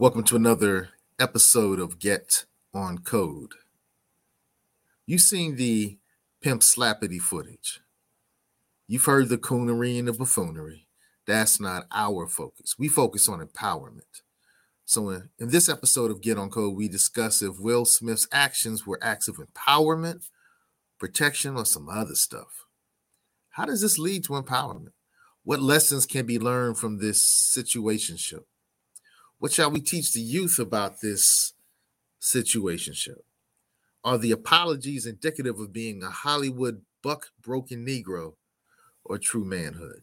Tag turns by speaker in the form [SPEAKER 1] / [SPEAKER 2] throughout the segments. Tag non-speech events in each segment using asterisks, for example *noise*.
[SPEAKER 1] Welcome to another episode of Get on Code. You've seen the pimp slappity footage. You've heard the coonery and the buffoonery. That's not our focus. We focus on empowerment. So, in, this episode of Get on Code, we discuss if Will Smith's actions were acts of empowerment, protection, or some other stuff. How does this lead to empowerment? What lessons can be learned from this situationship? What shall we teach the youth about this situationship? Are the apologies indicative of being a Hollywood buck broken Negro or true manhood?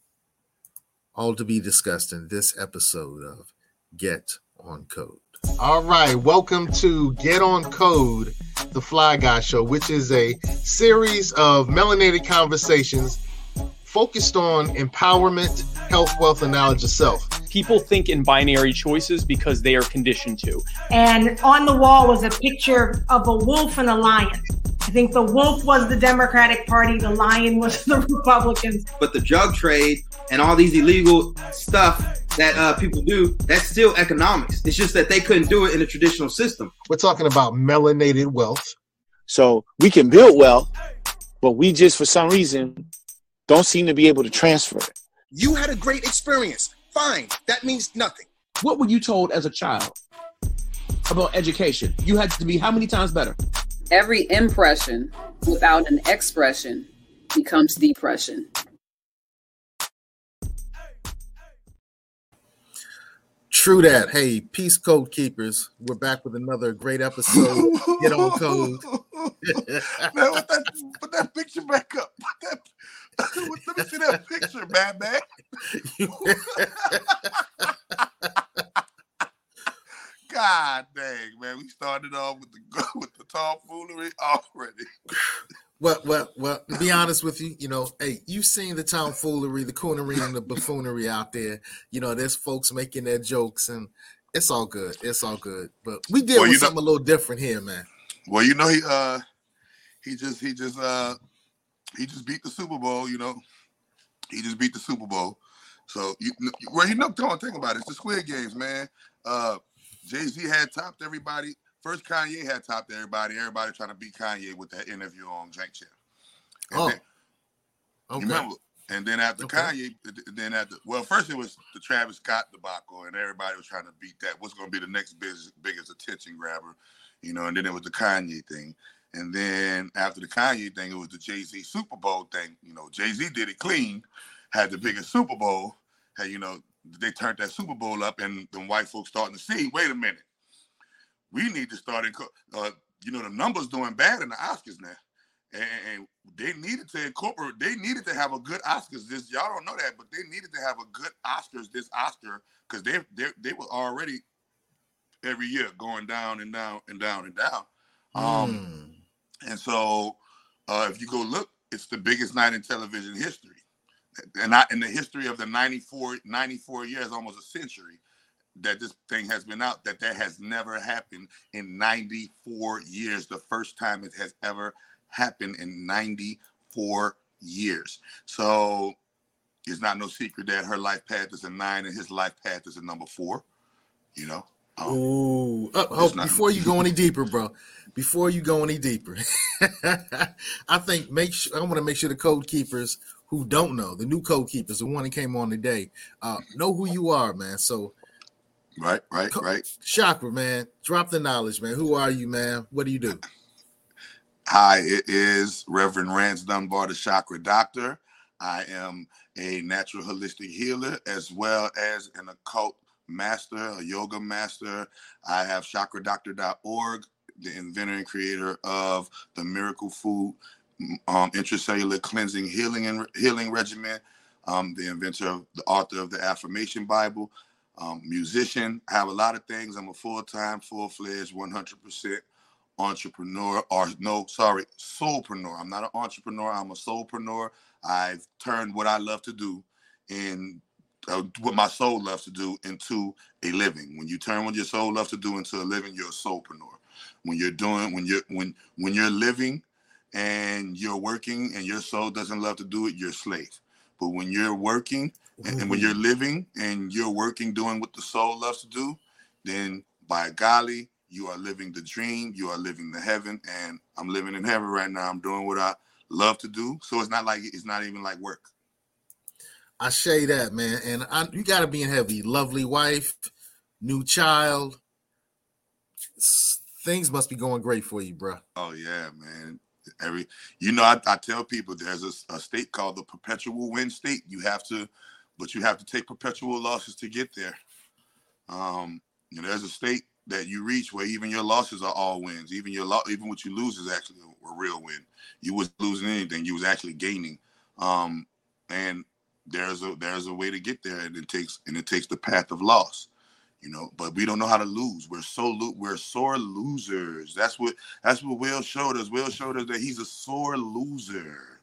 [SPEAKER 1] All to be discussed in this episode of Get on Code. All right, welcome to Get on Code, the Fly Guy Show, which is a series of melanated conversations focused on empowerment, health, wealth, and knowledge of self.
[SPEAKER 2] People think in binary choices because they are conditioned to.
[SPEAKER 3] And on the wall was a picture of a wolf and a lion. I think the wolf was the Democratic Party, the lion was *laughs* the Republicans.
[SPEAKER 4] But the drug trade and all these illegal stuff that uh, people do, that's still economics. It's just that they couldn't do it in a traditional system.
[SPEAKER 1] We're talking about melanated wealth.
[SPEAKER 5] So we can build wealth, but we just, for some reason, don't seem to be able to transfer it.
[SPEAKER 6] You had a great experience. Fine. That means nothing.
[SPEAKER 7] What were you told as a child about education? You had to be how many times better?
[SPEAKER 8] Every impression without an expression becomes depression.
[SPEAKER 1] True that. Hey, peace code keepers. We're back with another great episode. Get on *laughs* code.
[SPEAKER 9] man, put that, put that picture back up. Put that, let me see that picture, man, man. *laughs* God dang, man. We started off with the *laughs* with the tomfoolery already.
[SPEAKER 1] Well, well, well. To be honest with you, you know, hey, you've seen the tomfoolery, the coonery, and the buffoonery out there. You know, there's folks making their jokes, and it's all good. It's all good. But we did well, something know, a little different here, man.
[SPEAKER 9] Well, you know, he uh, he just he just uh, he just beat the Super Bowl. You know, he just beat the Super Bowl. So you, well, you know, don't think about it. It's the Squid Games, man. Uh, Jay Z had topped everybody. First, Kanye had topped everybody. Everybody trying to beat Kanye with that interview on Jank Chair.
[SPEAKER 1] oh, then,
[SPEAKER 9] okay. remember? And then after okay. Kanye, then after well, first it was the Travis Scott debacle, and everybody was trying to beat that. What's going to be the next biggest, biggest attention grabber, you know? And then it was the Kanye thing. And then after the Kanye thing, it was the Jay Z Super Bowl thing. You know, Jay Z did it clean, had the biggest Super Bowl. Had you know, they turned that Super Bowl up, and the white folks starting to see. Wait a minute, we need to start. uh, you know, the numbers doing bad in the Oscars now, and, and, they needed to incorporate. They needed to have a good Oscars. This y'all don't know that, but they needed to have a good Oscars this Oscar because they they they were already every year going down and down and down and down. Um, mm. And so, uh, if you go look, it's the biggest night in television history. And not in the history of the 94, 94 years, almost a century, that this thing has been out, that that has never happened in 94 years. The first time it has ever happened in 94 years. So it's not no secret that her life path is a nine and his life path is a number four, you know?
[SPEAKER 1] Oh, oh before you go any deeper, bro, before you go any deeper, *laughs* I think make sure I want to make sure the code keepers who don't know, the new code keepers, the one that came on today, uh, know who you are, man. So,
[SPEAKER 9] right, right, co- right.
[SPEAKER 1] Chakra, man, drop the knowledge, man. Who are you, man? What do you do?
[SPEAKER 9] Hi, it is Reverend Rance Dunbar, the Chakra Doctor. I am a natural holistic healer as well as an occult master, a yoga master. I have chakradoctor.org, the inventor and creator of the Miracle Food um, Intracellular Cleansing Healing and Healing Regimen, um, the inventor of the author of the Affirmation Bible, um, musician. I have a lot of things. I'm a full time, full fledged, 100% entrepreneur, or no, sorry, soulpreneur. I'm not an entrepreneur. I'm a soulpreneur. I've turned what I love to do in uh, what my soul loves to do into a living. When you turn what your soul loves to do into a living, you're a soulpreneur. When you're doing, when you're when when you're living and you're working and your soul doesn't love to do it, you're a slave. But when you're working and, and when you're living and you're working doing what the soul loves to do, then by golly, you are living the dream, you are living the heaven, and I'm living in heaven right now. I'm doing what I love to do. So it's not like it's not even like work.
[SPEAKER 1] I say that, man. And I, you got to be in heavy. Lovely wife, new child. Things must be going great for you, bro.
[SPEAKER 9] Oh yeah, man. Every you know, I, I tell people there's a, a state called the perpetual win state. You have to, but you have to take perpetual losses to get there. Um, you know, there's a state that you reach where even your losses are all wins. Even your lo- even what you lose is actually a, a real win. You was losing anything, you was actually gaining. Um, and there's a there's a way to get there, and it takes and it takes the path of loss you know but we don't know how to lose. We're so lo- we're sore losers. That's what that's what will showed us. Will showed us that he's a sore loser.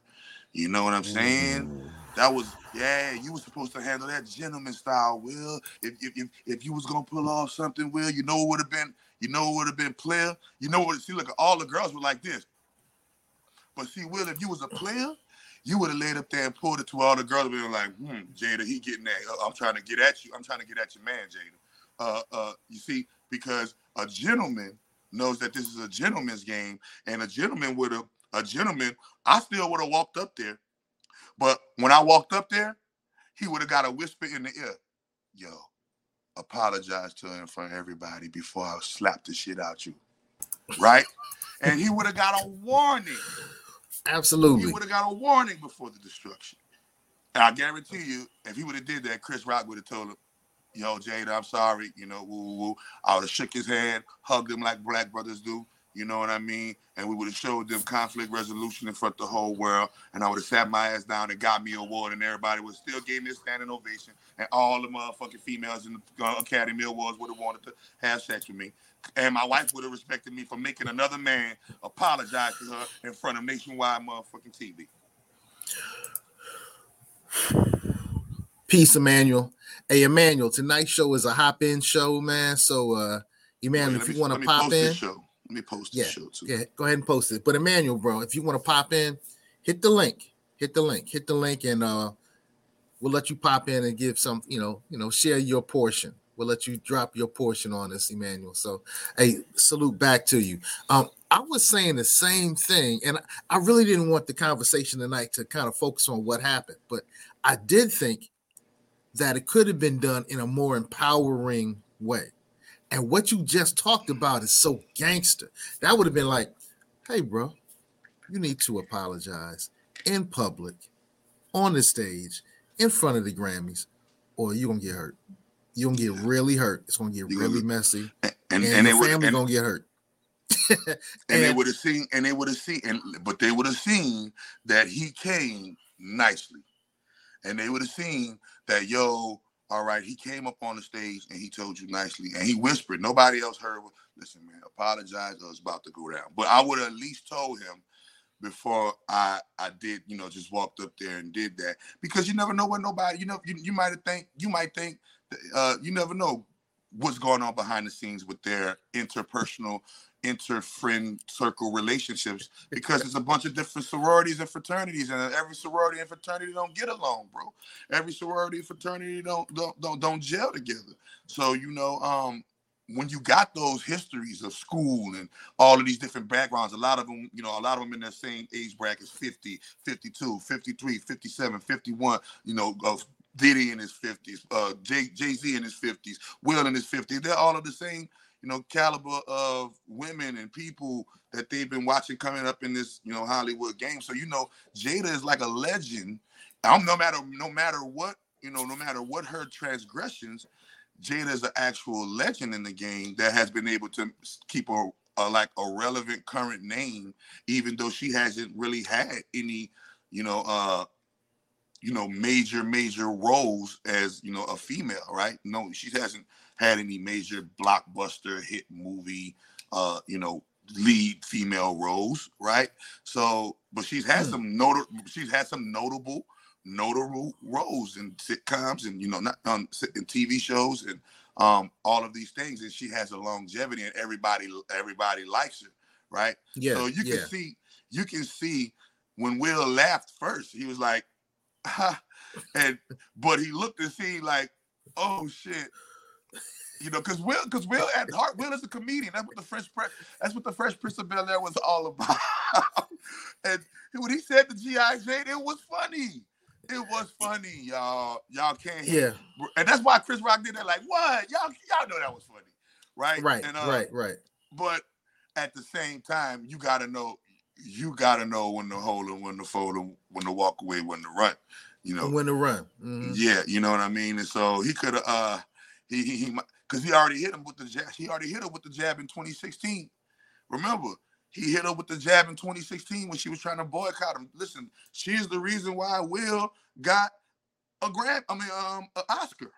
[SPEAKER 9] You know what i'm saying? Mm-hmm. That was yeah you were supposed to handle that gentleman style will. If if if, if you was gonna pull off something will you know it would have been you know it would have been player. You know what see look all the girls were like this. But see will if you was a player you would have laid up there and pulled it to all the girls being like, hmm, Jada, he getting that. I'm trying to get at you. I'm trying to get at your man, Jada uh, uh, you see, because a gentleman knows that this is a gentleman's game, and a gentleman would have, a gentleman, I still would have walked up there, but when I walked up there, he would have got a whisper in the ear, yo, apologize to him in front of everybody before I slap the shit out you, right? and he would have got a warning.
[SPEAKER 1] Absolutely.
[SPEAKER 9] He would have got a warning before the destruction. And I guarantee you, if he would have did that, Chris Rock would have told him, yo, Jada, I'm sorry, you know, woo, woo, woo. I would have shook his hand, hugged him like black brothers do, you know what I mean? And we would have showed them conflict resolution in front of the whole world. And I would have sat my ass down and got me a award, and everybody would still give me a standing ovation. And all the motherfucking females in the uh, Academy Awards would have wanted to have sex with me. And my wife would have respected me for making another man apologize to her in front of nationwide motherfucking TV.
[SPEAKER 1] Peace, Emmanuel. Hey, Emmanuel, tonight's show is a hop in show, man. So, uh, Emmanuel, if you want to pop in,
[SPEAKER 9] show. Let me post
[SPEAKER 1] yeah,
[SPEAKER 9] the show too.
[SPEAKER 1] Yeah, go ahead and post it. But Emmanuel, bro, if you want to pop in, hit the link. Hit the link. Hit the link, and uh, we'll let you pop in and give some, you know, you know, share your portion. We'll let you drop your portion on us, Emmanuel. So, hey, salute back to you. Um, I was saying the same thing, and I really didn't want the conversation tonight to kind of focus on what happened, but I did think that it could have been done in a more empowering way. And what you just talked about is so gangster. That would have been like, hey, bro, you need to apologize in public, on the stage, in front of the Grammys, or you're gonna get hurt. You're gonna get really hurt. It's gonna get really messy.
[SPEAKER 9] And
[SPEAKER 1] And,
[SPEAKER 9] and,
[SPEAKER 1] your
[SPEAKER 9] they
[SPEAKER 1] family
[SPEAKER 9] and,
[SPEAKER 1] gonna get hurt. *laughs*
[SPEAKER 9] and they would have seen and they would have seen and but they would have seen that he came nicely. And they would have seen that yo, all right, he came up on the stage and he told you nicely and he whispered. Nobody else heard. Listen, man, apologize or it's about to go down. But I would have at least told him before I I did, you know, just walked up there and did that because you never know what nobody, you know, you, you might think you might think uh you never know what's going on behind the scenes with their interpersonal inter-friend circle relationships because it's a bunch of different sororities and fraternities and every sorority and fraternity don't get along bro. Every sorority and fraternity don't don't don't, don't gel together. So you know um when you got those histories of school and all of these different backgrounds a lot of them you know a lot of them in that same age brackets 50 52 53 57 51 you know of Diddy in his 50s, uh, Jay Z in his 50s, Will in his 50s. They're all of the same, you know, caliber of women and people that they've been watching coming up in this, you know, Hollywood game. So you know, Jada is like a legend. I'm no matter no matter what, you know, no matter what her transgressions, Jada is an actual legend in the game that has been able to keep a, a like a relevant current name, even though she hasn't really had any, you know, uh you know, major, major roles as, you know, a female, right? No, she hasn't had any major blockbuster hit movie, uh, you know, lead female roles, right? So, but she's had some notable, she's had some notable, notable roles in sitcoms and, you know, not on in TV shows and um, all of these things. And she has a longevity and everybody, everybody likes her, right?
[SPEAKER 1] Yeah,
[SPEAKER 9] So you can
[SPEAKER 1] yeah.
[SPEAKER 9] see, you can see when Will laughed first, he was like, *laughs* and but he looked and see like, oh shit, You know, because Will, because Will at heart, Will is a comedian. That's what the Fresh Prince, that's what the Fresh Prince of Bel Air was all about. *laughs* and when he said the GI Jane, it was funny. It was funny, y'all. Y'all can't.
[SPEAKER 1] Yeah.
[SPEAKER 9] And that's why Chris Rock did that. Like, what? Y'all, y'all know that was funny, right?
[SPEAKER 1] Right.
[SPEAKER 9] And, uh,
[SPEAKER 1] right. Right.
[SPEAKER 9] But at the same time, you gotta know. You gotta know when to hold and when to fold and when to walk away, when to run. You know,
[SPEAKER 1] when to run. Mhm.
[SPEAKER 9] yeah, you know what I mean. And so he could have, uh, he he he, because he already hit him with the jab. He already hit her with the jab in 2016. Remember, he hit her with the jab in 2016 when she was trying to boycott him. Listen, she's the reason why Will got a grab. I mean, um, an Oscar.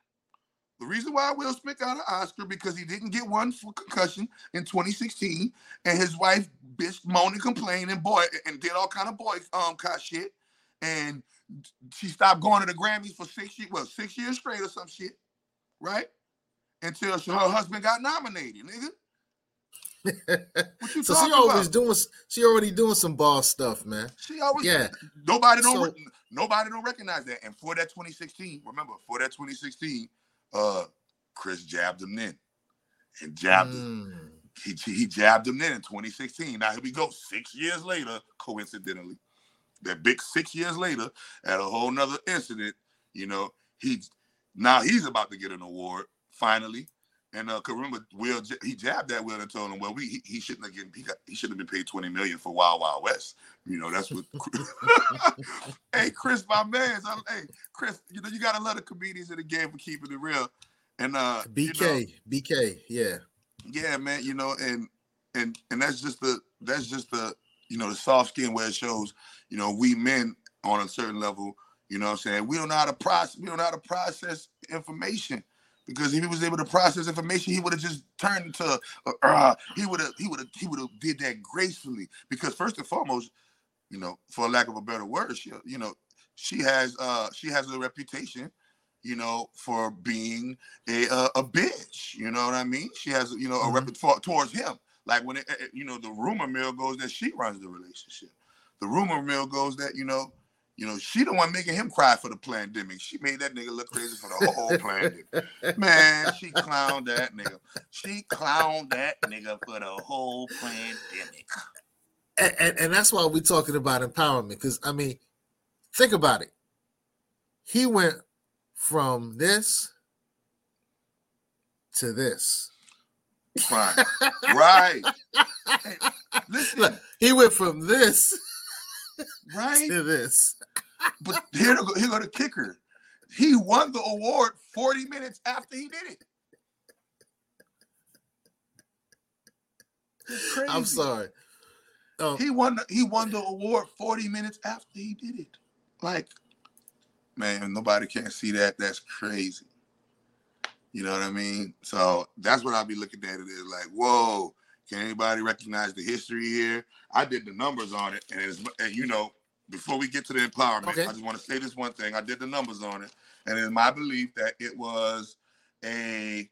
[SPEAKER 9] The reason why Will Smith got an Oscar because he didn't get one for concussion in 2016, and his wife bitch moaned and complained and boy and did all kind of boy um kind shit, and she stopped going to the Grammys for six years, well, six years straight or some shit, right? Until she- her husband got nominated, nigga. *laughs* What you
[SPEAKER 1] so she always
[SPEAKER 9] about?
[SPEAKER 1] doing. She already doing some boss stuff, man.
[SPEAKER 9] She always
[SPEAKER 1] Yeah.
[SPEAKER 9] Nobody don't
[SPEAKER 1] So-
[SPEAKER 9] nobody don't recognize that. And for that 2016, remember for that 2016, uh, Chris jabbed him in, and jabbed him.
[SPEAKER 1] Mm.
[SPEAKER 9] He he jabbed him in in 2016. Now here we go. Six years later, coincidentally, that big six years later, at a whole nother incident, you know, he now he's about to get an award finally. And uh, remember, Will he jabbed that Will and told him, well, we he, he shouldn't have getting he got he shouldn't have been paid 20 million for Wild Wild West. You know, that's what. *laughs* *laughs* hey, Chris, my man. So, hey, Chris, you know you gotta love the comedians in the game for keeping it real. And uh, you know,
[SPEAKER 1] BK. BK. Yeah.
[SPEAKER 9] yeah, man, you know, and and and that's just the that's just the you know the soft skin where it shows, you know, we men on a certain level, you know what I'm saying? We don't know how to process we don't know how to process information. Because if he was able to process information, he would have just turned into uh, uh, he would have he would have he would have did that gracefully. Because first and foremost, you know, for lack of a better word, she, you know, she has uh she has a reputation, you know, for being a uh, a bitch. You know what I mean? She has you know a
[SPEAKER 1] Mhm.
[SPEAKER 9] repertoire towards him. Like when it- you know the rumor mill goes that she runs the relationship. The rumor mill goes that you know, you know she the one making him cry for the pandemic. She made that nigga look crazy for the whole pandemic. Man, *laughs* she clowned that nigga. She clowned that nigga for the whole pandemic.
[SPEAKER 1] and, and, and that's why we're talking about empowerment because i mean think about it he went from this to this
[SPEAKER 9] Right. right. Hey, *laughs* listen,
[SPEAKER 1] Look, he went from this
[SPEAKER 9] right?
[SPEAKER 1] to this
[SPEAKER 9] But here to go, here go the kicker. He won the award 40 minutes after he did it.
[SPEAKER 1] I'm sorry oh,
[SPEAKER 9] He won the, he won the award 40 minutes after he did it. Like, man, nobody can't see that. That's crazy. You know what I mean? So that's what I'll be looking at it is like, whoa, can anybody recognize the history here? I did the numbers on it, and and you know, before we get to the empowerment,
[SPEAKER 1] Okay.
[SPEAKER 9] I just want to say this one thing. I did the numbers on it, and it's my belief that it was a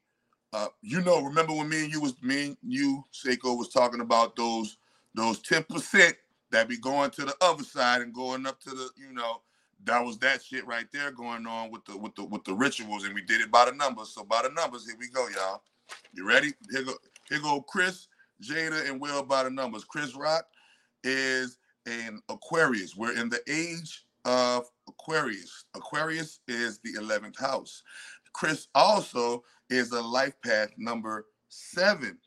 [SPEAKER 9] uh, you know, remember when me and you was me and you, Seiko, was talking about those those 10% that be going to the other side and going up to the, you know, that was that shit right there going on with the with the with the rituals, and we did it by the numbers. So by the numbers, here we go, y'all. You ready? Here go, here go Chris, Jada, and Will by the numbers. Chris Rock is an Aquarius. We're in the age of Aquarius. Aquarius is the 11th house. Chris also is a life path number seven.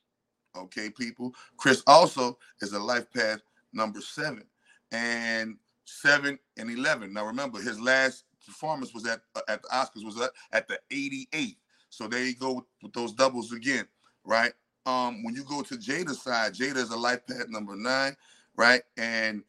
[SPEAKER 9] Okay, people. Chris also is a life path number seven. And seven and 11. Now remember, his last performance was at uh, at the Oscars was at, at the 88th. So there you go with, with those doubles again, right? Um, when you go to Jada's side, Jada is a life path number nine, right? And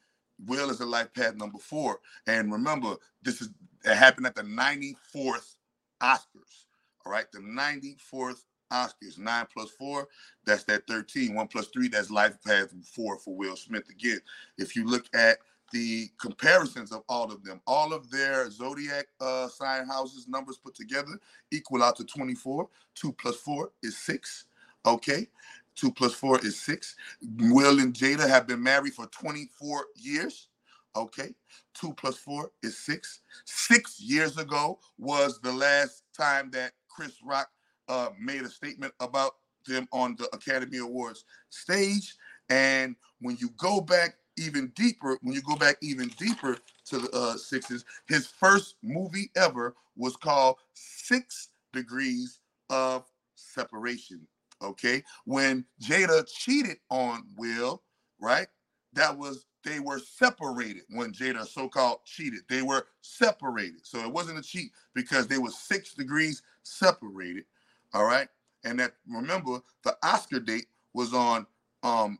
[SPEAKER 9] Will is a life path number four. And remember, this is it happened at the 94th Oscars. All right, the 94th Oscars. Nine plus four, that's that 13. One plus three, that's life path four for Will Smith again. If you look at the comparisons of all of them, all of their zodiac uh, sign houses numbers put together equal out to 24. Two plus four is six. Okay. Two plus four is six. Will and Jada have been married for 24 years. Okay. Two plus four is six. Six years ago was the last time that Chris Rock uh, made a statement about them on the Academy Awards stage. And when you go back even deeper, when you go back even deeper to the uh, Sixes, his first movie ever was called Six Degrees of Separation. Okay, when Jada cheated on Will, right? That was they were separated when Jada so-called cheated. They were separated, so it wasn't a cheat because they were six degrees separated. All right, and that remember the Oscar date was on um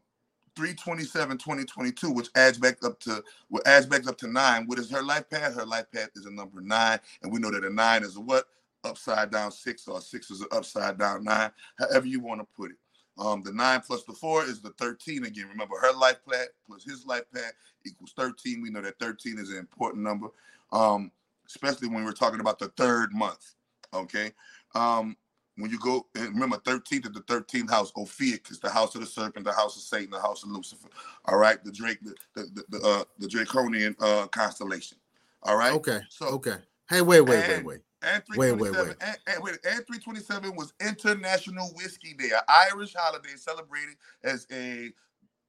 [SPEAKER 9] 327 2022 which adds back up to what adds back up to nine what is her life path her life path is a number nine and we know that a nine is a what upside down six or six is an upside down nine however you want to put it um the nine plus the four is the 13 again remember her life path plus his life path equals 13 we know that 13 is an important number um especially when we're talking about the third month okay um when you go remember 13th is the 13th house ophiuch is the house of the serpent the house of satan the house of lucifer all right the drake the the, the, uh the draconian uh constellation all right
[SPEAKER 1] Okay.
[SPEAKER 9] so
[SPEAKER 1] Okay. Hey, wait, wait, wait,
[SPEAKER 9] and-
[SPEAKER 1] wait.
[SPEAKER 9] And
[SPEAKER 1] Wait, wait,
[SPEAKER 9] 327
[SPEAKER 1] wait.
[SPEAKER 9] And, and, wait, and 327 was International Whiskey Day, an Irish holiday celebrated as a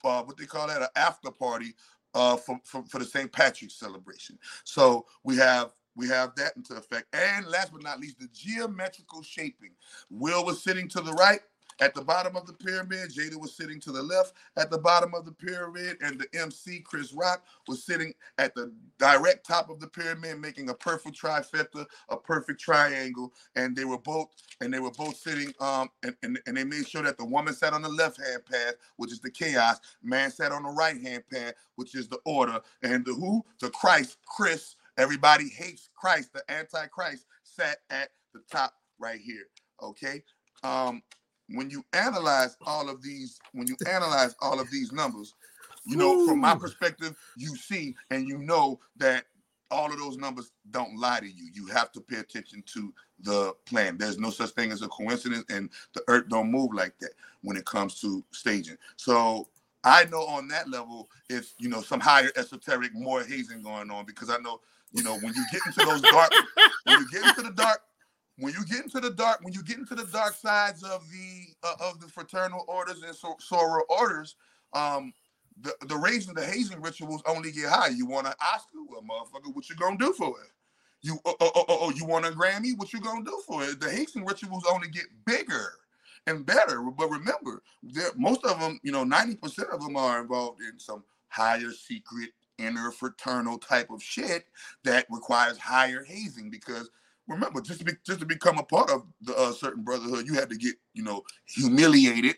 [SPEAKER 9] uh, what they call that, an after party uh, for, for, for the St. Patrick's celebration. So we have we have that into effect. And last but not least, the geometrical shaping. Will was sitting to the right at the bottom of the pyramid. Jada was sitting to the left at the bottom of the pyramid, and the MC Chris Rock was sitting at the direct top of the pyramid, making a perfect trifecta, a perfect triangle. And they were both and they were both sitting um and, and, and they made sure that the woman sat on the left hand path, which is the chaos, man sat on the right hand path, which is the order, and the who the Christ, Chris, everybody hates Christ, the antichrist sat at the top right here. Okay. Um, when you analyze all of these, when you analyze all of these numbers, you know, from my perspective, you see and you know that all of those numbers don't lie to you. You have to pay attention to the plan. There's no such thing as a coincidence, and the earth don't move like that when it comes to staging. So I know on that level, it's you know some higher esoteric, more hazing going on because I know you know when you get into those dark, when you get into the dark, when you get into the dark, when you get into the dark sides of the uh, of the fraternal orders and so, soror orders, um, the the raising the hazing rituals only get higher. You want an Oscar, well, motherfucker, what you gonna do for it? You oh, oh, oh, oh, you want a Grammy? What you gonna do for it? The hazing rituals only get bigger and better. But remember, most of them, you know, ninety percent of them are involved in some higher secret inner fraternal type of shit that requires higher hazing because remember just to be just to become a part of the uh, certain brotherhood you had to get you know humiliated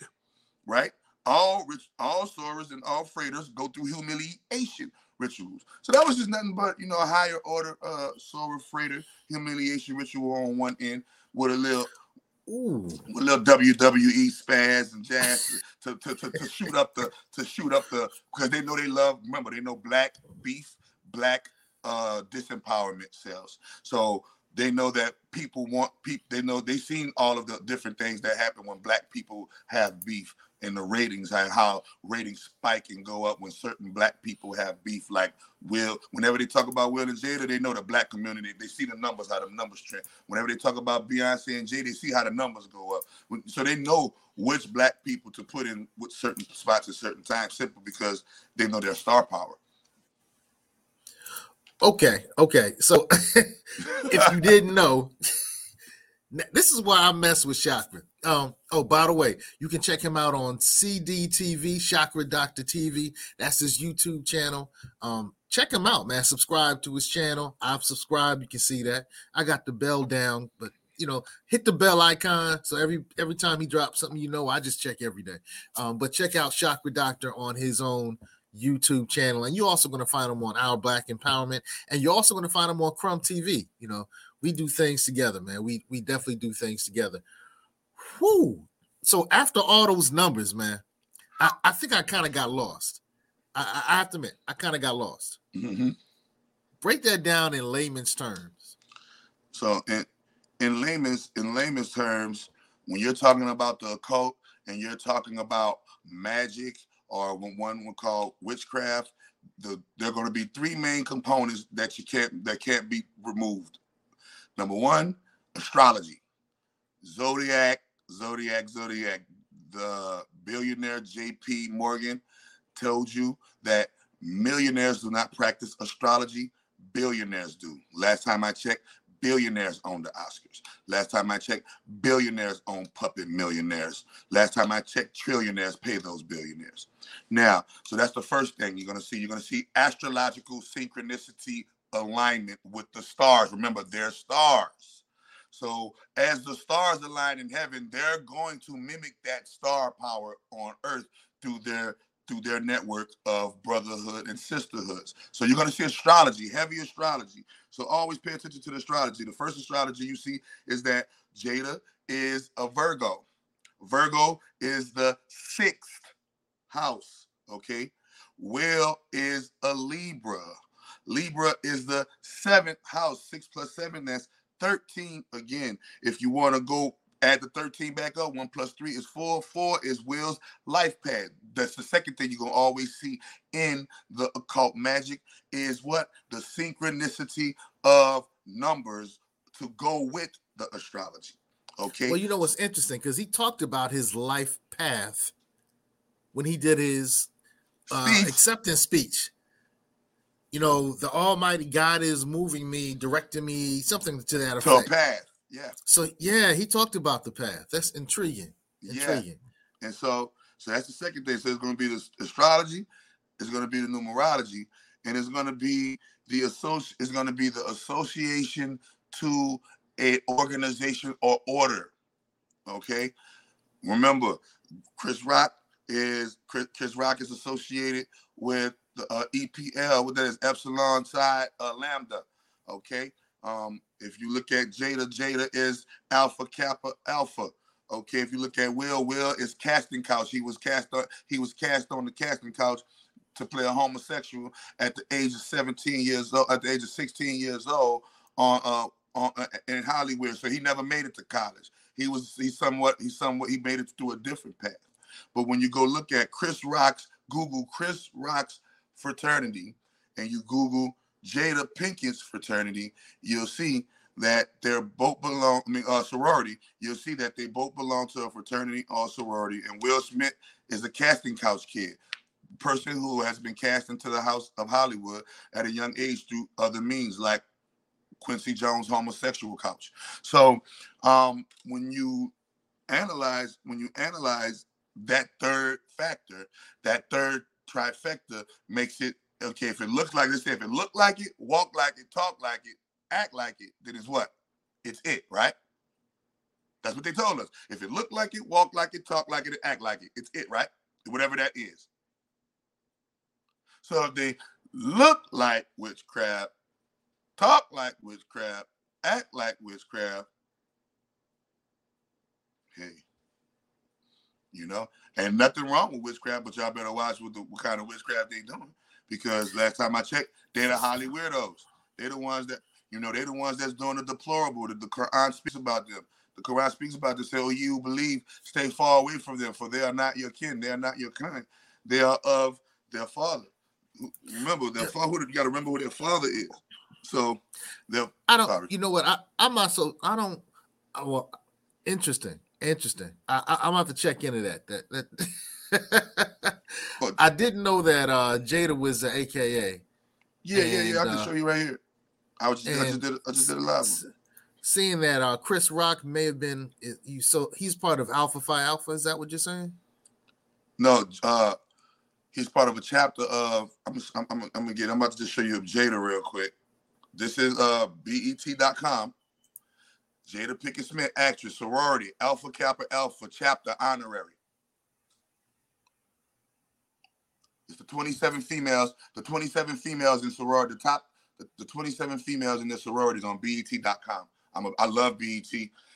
[SPEAKER 9] right? All rich all sorors and all fraters go through humiliation rituals. So that was just nothing but you know a higher order uh soror frater humiliation ritual on one end with a little
[SPEAKER 1] Ooh.
[SPEAKER 9] with a little WWE spaz and jazz to, to, to, to shoot up the to shoot up the because they know they love remember they know black beef black uh disempowerment sells so they know that people want people they know they've seen all of the different things that happen when black people have beef and the ratings and how ratings spike and go up when certain black people have beef. Like will whenever they talk about will and jada they know the black community they see the numbers how the numbers trend. Whenever they talk about beyonce and jay they see how the numbers go up. So they know which black people to put in with certain spots at certain times simply because they know their star power
[SPEAKER 1] Okay, okay. So *laughs* if you didn't know, *laughs* this is why I mess with Chakra. Um, oh, by the way, you can check him out on CDTV, Chakra Doctor TV. That's his YouTube channel. Um, check him out, man. Subscribe to his channel. I've subscribed. You can see that. I got the bell down, but you know, hit the bell icon. So every every time he drops something, you know, I just check every day. Um, but check out Chakra Doctor on his own YouTube channel, and you're also going to find them on Our Black Empowerment, and you're also going to find them on Crumb TV. You know, we do things together, man. We we definitely do things together. Whoo! So after all those numbers, man, I, I think I kind of got lost. I, I have to admit, I kind of got lost.
[SPEAKER 9] Mm-hmm.
[SPEAKER 1] Break that down in layman's terms.
[SPEAKER 9] So in in layman's in layman's terms, when you're talking about the occult and you're talking about magic or what one would call witchcraft, the there are going to be three main components that you can't that can't be removed. Number one, astrology. Zodiac, Zodiac, Zodiac. The billionaire J.P. Morgan told you that millionaires do not practice astrology. Billionaires do. Last time I checked, billionaires own the Oscars. Last time I checked, billionaires own puppet millionaires. Last time I checked, trillionaires pay those billionaires. Now, so that's the first thing you're going to see. You're going to see astrological synchronicity alignment with the stars. Remember, they're stars. So as the stars align in heaven, they're going to mimic that star power on earth through their through their network of brotherhood and sisterhoods. So you're going to see astrology, heavy astrology. So always pay attention to the astrology. The first astrology you see is that Jada is a Virgo. Virgo is the sixth house. Okay. Will is a Libra. Libra is the seventh house. Six plus seven, that's 13 again. If you want to go add the 13 back up, one plus three is four. Four is Will's life pad. That's the second thing you're gonna always see in the occult magic is what the synchronicity of numbers to go with the astrology. Okay.
[SPEAKER 1] Well, you know what's interesting because he talked about his life path when he did his uh, acceptance speech you know, the Almighty God is moving me, directing me, something to that effect.
[SPEAKER 9] To a path, yeah.
[SPEAKER 1] So yeah, he talked about the path. That's intriguing. Intriguing.
[SPEAKER 9] Yeah. And so, so that's the second thing. So it's going to be the astrology, it's going to be the numerology, and it's going to be the associ- It's going to be the association to a organization or order. Okay. Remember, Chris Rock is Chris, Chris Rock is associated with the uh, EPL, what that is Epsilon Psi uh, Lambda. Okay. Um, if you look at Jada, Jada is Alpha Kappa Alpha. Okay. If you look at Will, Will is casting couch. He was cast on. He was cast on the casting couch to play a homosexual at the age of 17 years old. At the age of 16 years old on uh on uh, in Hollywood. So he never made it to college. He was he somewhat he somewhat he made it through a different path. But when you go look at Chris Rock's Google Chris Rock's fraternity and you Google Jada Pinkett's fraternity, you'll see that they're both belong. I mean, uh, sorority. You'll see that they both belong to a fraternity or sorority. And Will Smith is a casting couch kid, person who has been cast into the House of Hollywood at a young age through other means, like Quincy Jones' homosexual couch. So, um, when you analyze when you analyze that third factor, that third trifecta makes it okay. If it looks like this, if it look like it, walk like it, talk like it, act like it, then it's what? It's it, right? That's what they told us. If it look like it, walk like it, talk like it, act like it, it's it, right? Whatever that is. So if they look like witchcraft, talk like witchcraft, act like witchcraft, hey, you know, and nothing wrong with witchcraft, but y'all better watch what, the, what kind of witchcraft they doing. Because last time I checked, they're the Holly weirdos. They're the ones that, you know, they're the ones that's doing the deplorable. The, the Quran speaks about them. The Quran speaks about this. Say, oh, you believe, stay far away from them, for they are not your kin. They are not your kind. They are of their father. Remember, their father. You got to remember who their father is. So.
[SPEAKER 1] I don't. Sorry. You know what? I, I'm also. I don't. Well, interesting. Interesting. I, I, am gonna have to check into that. That, that *laughs* I didn't know that uh Jada was an AKA.
[SPEAKER 9] Yeah, and, yeah, yeah. I can uh, show you right here. I was just, I just did I just did a live.
[SPEAKER 1] Seeing that uh Chris Rock may have been you so he's part of Alpha Phi Alpha. Is that what you're saying?
[SPEAKER 9] No, uh he's part of a chapter of I'm I'm, I'm, I'm gonna get I'm about to just show you Jada real quick. This is uh bet.com. Jada Pinkett Smith, actress, sorority, Alpha Kappa Alpha, chapter honorary. It's the 27 females, the 27 females in sorority, the top, the, the 27 females in the sororities on BET.com. I'm a, I love BET.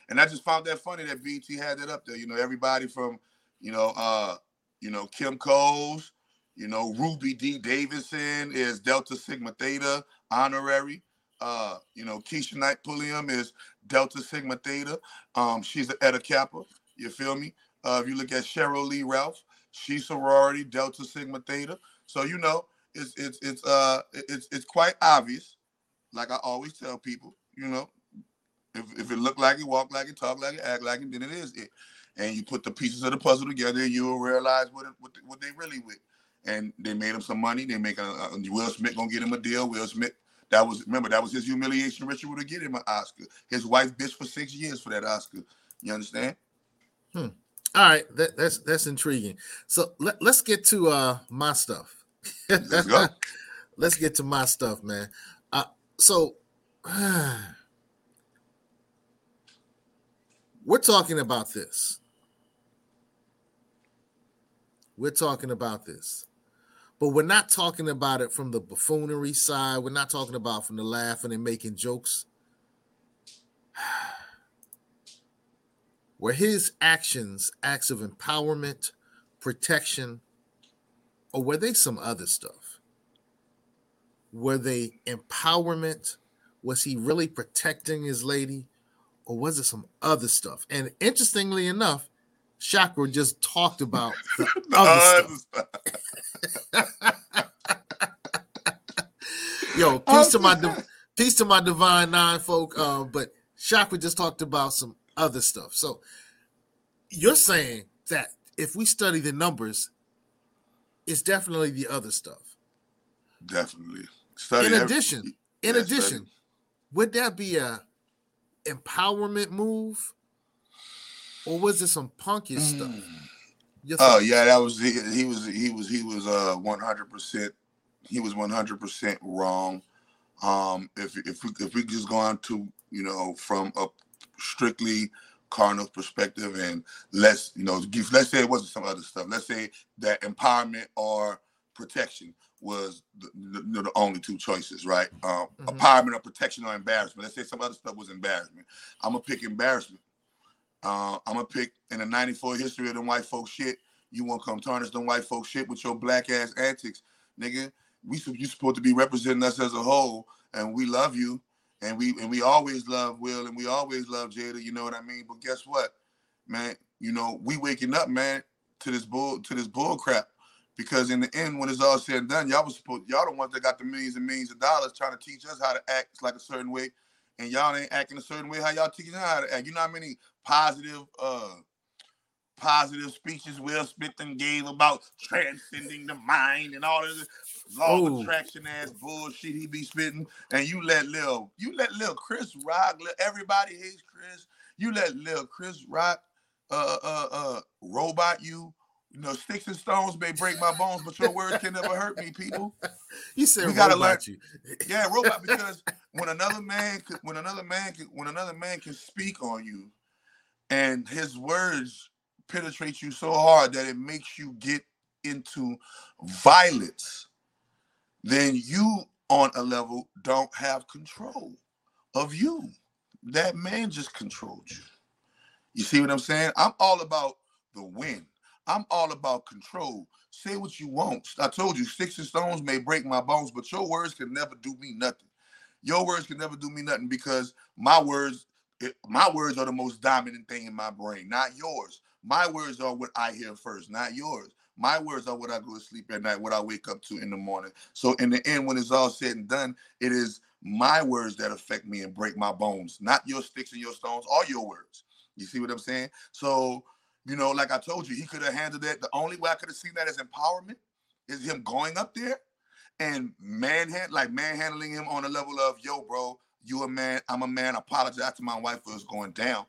[SPEAKER 9] And I just found that funny that BET had that up there. You know, everybody from, you know, uh, you know, Kim Coles, you know, Ruby Dee Davidson is Delta Sigma Theta honorary. Uh, you know, Keshia Knight Pulliam is Delta Sigma Theta. Um, she's an Eta Kappa. You feel me? Uh, if you look at Sheryl Lee Ralph, she's sorority Delta Sigma Theta. So you know, it's it's it's uh it's it's quite obvious. Like I always tell people, you know, If, if it look like it, walk like it, talk like it, act like it, then it is it. And you put the pieces of the puzzle together, and you'll realize what it, what, they, what they really with. And they made him some money. They make a, a Will Smith gonna get him a deal. Will Smith, that was remember that was his humiliation ritual to get him an Oscar. His wife bitched for six years for that Oscar. You understand?
[SPEAKER 1] Hmm. All right, that, that's that's intriguing. So let, let's get to uh my stuff.
[SPEAKER 9] Let's go. *laughs*
[SPEAKER 1] let's get to my stuff, man. Uh, so *sighs* we're talking about this. We're talking about this. But we're not talking about it from the buffoonery side. We're not talking about from the laughing and making jokes. *sighs* Were his actions acts of empowerment, protection, or were they some other stuff? Were they empowerment? Was he really protecting his lady? Or was it some other stuff? And interestingly enough, Chakra just talked about *laughs* the other stuff. *laughs* Yo, peace to my di- peace to my divine nine folk. Uh, but Chakra just talked about some other stuff. So you're saying that if we study the numbers, it's definitely the other stuff.
[SPEAKER 9] Definitely. Study
[SPEAKER 1] in
[SPEAKER 9] every-
[SPEAKER 1] addition, in
[SPEAKER 9] Yeah,
[SPEAKER 1] addition,
[SPEAKER 9] study.
[SPEAKER 1] would that be a empowerment move, or was it some punkish stuff? Your
[SPEAKER 9] Oh
[SPEAKER 1] thoughts?
[SPEAKER 9] yeah, that was he, he was he was he was uh one hundred percent he was one hundred percent wrong. Um, if if we if we just go on to you know from a strictly carnal perspective and let's you know give, let's say it wasn't some other stuff. Let's say that empowerment or protection was the, the, the only two choices, right? Um,
[SPEAKER 1] Mhm.
[SPEAKER 9] Empowerment or protection or embarrassment. Let's say some other stuff was embarrassment. I'm gonna pick embarrassment. Uh, I'm gonna pick in the '94 history of them white folks shit. You won't come tarnish them white folks shit with your black ass antics, nigga. We you supposed to be representing us as a whole, and we love you, and we and we always love Will, and we always love Jada. You know what I mean? But guess what, man? You know we waking up, man, to this bull to this bull crap. Because in the end, when it's all said and done, y'all was supposed y'all the ones that got the millions and millions of dollars trying to teach us how to act like a certain way, and y'all ain't acting a certain way. How y'all teaching how to act? You know how many positive uh positive speeches Will Smith and gave about transcending the mind and all of this law of attraction ass bullshit he be spitting, and you let Lil, you let Lil Chris Rock, Lil- everybody hates Chris. You let Lil Chris Rock, uh, uh, uh, robot you. You know, sticks and stones may break my bones, but your words can never hurt me, people.
[SPEAKER 1] You said
[SPEAKER 9] We gotta
[SPEAKER 1] robot
[SPEAKER 9] learn-
[SPEAKER 1] you. *laughs*
[SPEAKER 9] Yeah, robot. Because when another man, could- when another man, when another man can speak on you, and his words penetrate you so hard that it makes you get into violence, then you, on a level, don't have control of you. That man just controlled you. You see what I'm saying? I'm all about the win. I'm all about control. Say what you want. I told you, sticks and stones may break my bones, but your words can never do me nothing. Your words can never do me nothing because my words, my words are the most dominant thing in my brain, not yours. My words are what I hear first, not yours. My words are what I go to sleep at night, what I wake up to in the morning. So in the end, when it's all said and done, it is my words that affect me and break my bones, not your sticks and your stones, or your words. You see what I'm saying? So, you know, like I told you, he could have handled that. The only way I could have seen that as empowerment is him going up there and manhand like manhandling him on a level of, yo, bro, you a man, I'm a man. Apologize to my wife for us going down.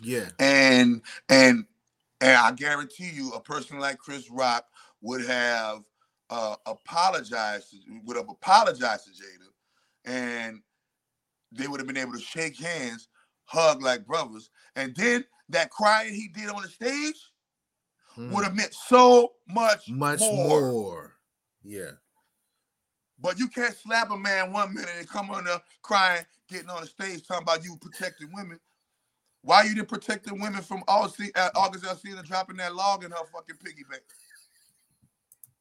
[SPEAKER 1] Yeah.
[SPEAKER 9] And and and I guarantee you, a person like Chris Rock would have uh, apologized, would have apologized to Jada, and they would have been able to shake hands, hug like brothers, and then that crying he did on the stage would have meant so much,
[SPEAKER 1] Hmm. much
[SPEAKER 9] more.
[SPEAKER 1] more. Yeah.
[SPEAKER 9] But you can't slap a man one minute and come on there crying, getting on the stage talking about you protecting women. Why you didn't protect the women from all see uh, August Alsina dropping that log in her fucking piggy bank?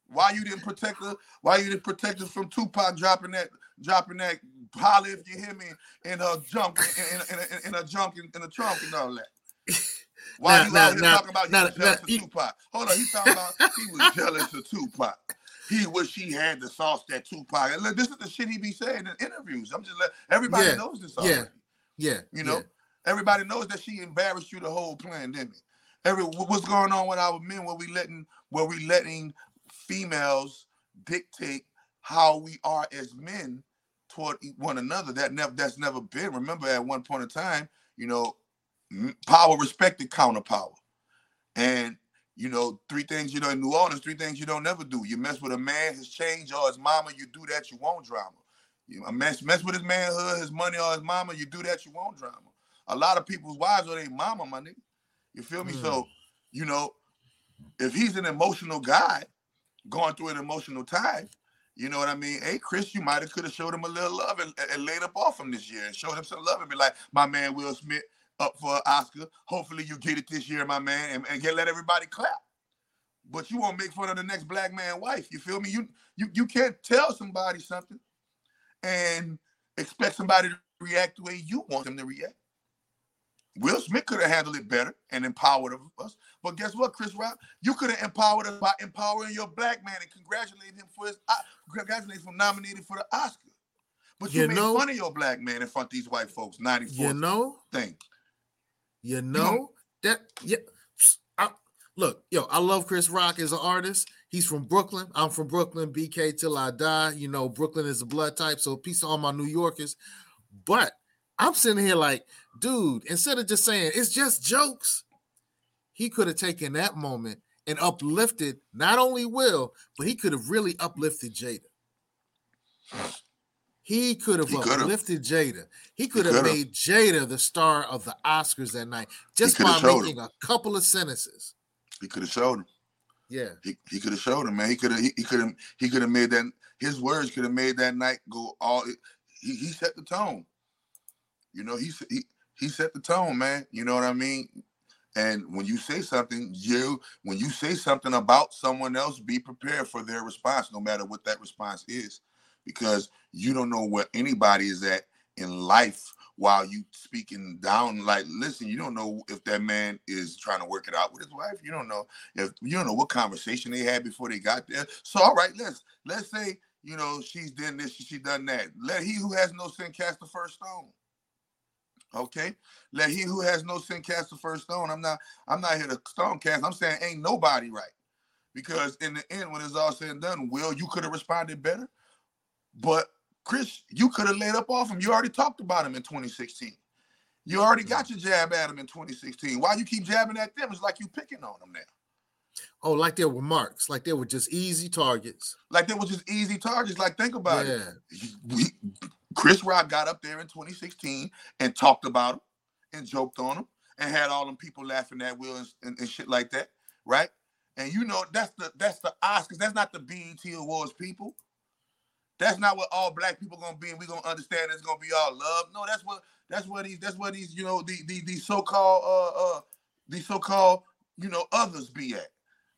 [SPEAKER 9] Why you didn't protect her? Why you didn't protect her from Tupac dropping that dropping that holler if you hear me in her junk in, in, in, in, her junk in, in the trunk and all that? *laughs* Why
[SPEAKER 1] Now-
[SPEAKER 9] you
[SPEAKER 1] now-
[SPEAKER 9] out here
[SPEAKER 1] now-
[SPEAKER 9] talking about
[SPEAKER 1] now-
[SPEAKER 9] you was jealous
[SPEAKER 1] you-
[SPEAKER 9] Tupac? Hold on, he talking about he was *laughs* jealous of Tupac. He wish he had the sauce that Tupac. And look, this is the shit he be saying in interviews. I'm just letting everybody
[SPEAKER 1] Yeah,
[SPEAKER 9] knows this
[SPEAKER 1] yeah.
[SPEAKER 9] already.
[SPEAKER 1] Yeah.
[SPEAKER 9] You know,
[SPEAKER 1] yeah.
[SPEAKER 9] Everybody knows that she embarrassed you the whole pandemic. Every what's going on with our men? Where we letting where we letting females dictate how we are as men toward one another? That never that's never been. Remember, at one point in time, you know, power respected counter power, and you know, three things you know in New Orleans, three things you don't never do. You mess with a man, his change, or his mama, you do that, you won't drama. You mess mess with his manhood, his money, or his mama, you do that, you won't drama. A lot of people's wives are their mama, my nigga. You feel me? So, hmm. you know, if he's an emotional guy going through an emotional time, you know what I mean? Hey, Chris, you might have could have showed him a little love and, and laid up off him this year and showed him some love and be like, my man Will Smith up for an Oscar. Hopefully you get it this year, my man, and, and get let everybody clap. But you won't make fun of the next black man wife. You feel me? You you you can't tell somebody something and expect somebody to react the way you want them to react. Will Smith could have handled it better and empowered us. But guess what, Chris Rock? You could have empowered us by empowering your black man and congratulating him for his congratulating him for nominated for the Oscar. But you,
[SPEAKER 1] You
[SPEAKER 9] made
[SPEAKER 1] know-
[SPEAKER 9] fun of your black man in front of these white folks. 94
[SPEAKER 1] You know,
[SPEAKER 9] thing.
[SPEAKER 1] you know that yeah. I, look, yo, I love Chris Rock as an artist. He's from Brooklyn. I'm from Brooklyn. BK till I die. You know, Brooklyn is a blood type. So peace to all my New Yorkers. But I'm sitting here like, dude, instead of just saying it's just jokes, he could have taken that moment and uplifted not only Will, but he could have really uplifted Jada. He could have uplifted Jada. He could have made Jada the star of the Oscars that night just by making a couple of sentences.
[SPEAKER 9] He could have showed him.
[SPEAKER 1] Yeah.
[SPEAKER 9] He, he could have showed him, man. He could have he, he could have he could have made that his words could have made that night go all he, he set the tone. You know, he he he set the tone, man. You know what I mean? And when you say something, you when you say something about someone else, be prepared for their response, no matter what that response is, because you don't know where anybody is at in life while you speaking down. Like, listen, you don't know if that man is trying to work it out with his wife. You don't know if you don't know what conversation they had before they got there. So, all right, let's let's say you know she's done this, she done that. Let he who has no sin cast the first stone. Okay, let he who has no sin cast the first stone. I'm not I'm not here to stone cast. I'm saying ain't nobody right because in the end, when it's all said and done, Will you could have responded better, but Chris, you could have laid up off him. You already talked about him in 2016. You already got your jab at him in 2016. Why you keep jabbing at them? It's like you picking on them now.
[SPEAKER 1] Oh, like there were marks, like they were just easy targets.
[SPEAKER 9] Like they were just easy targets. Like think about it.
[SPEAKER 1] Yeah.
[SPEAKER 9] We, Chris Rock got up there in 2016 and talked about him and joked on him and had all them people laughing at Will and, and, and shit like that, right? And you know that's the that's the Oscars. That's not the BET Awards people. That's not what all black people gonna be, and we gonna understand it's gonna be all love. No, that's what that's what these that's what these you know the the, the so-called uh uh these so-called you know others be at.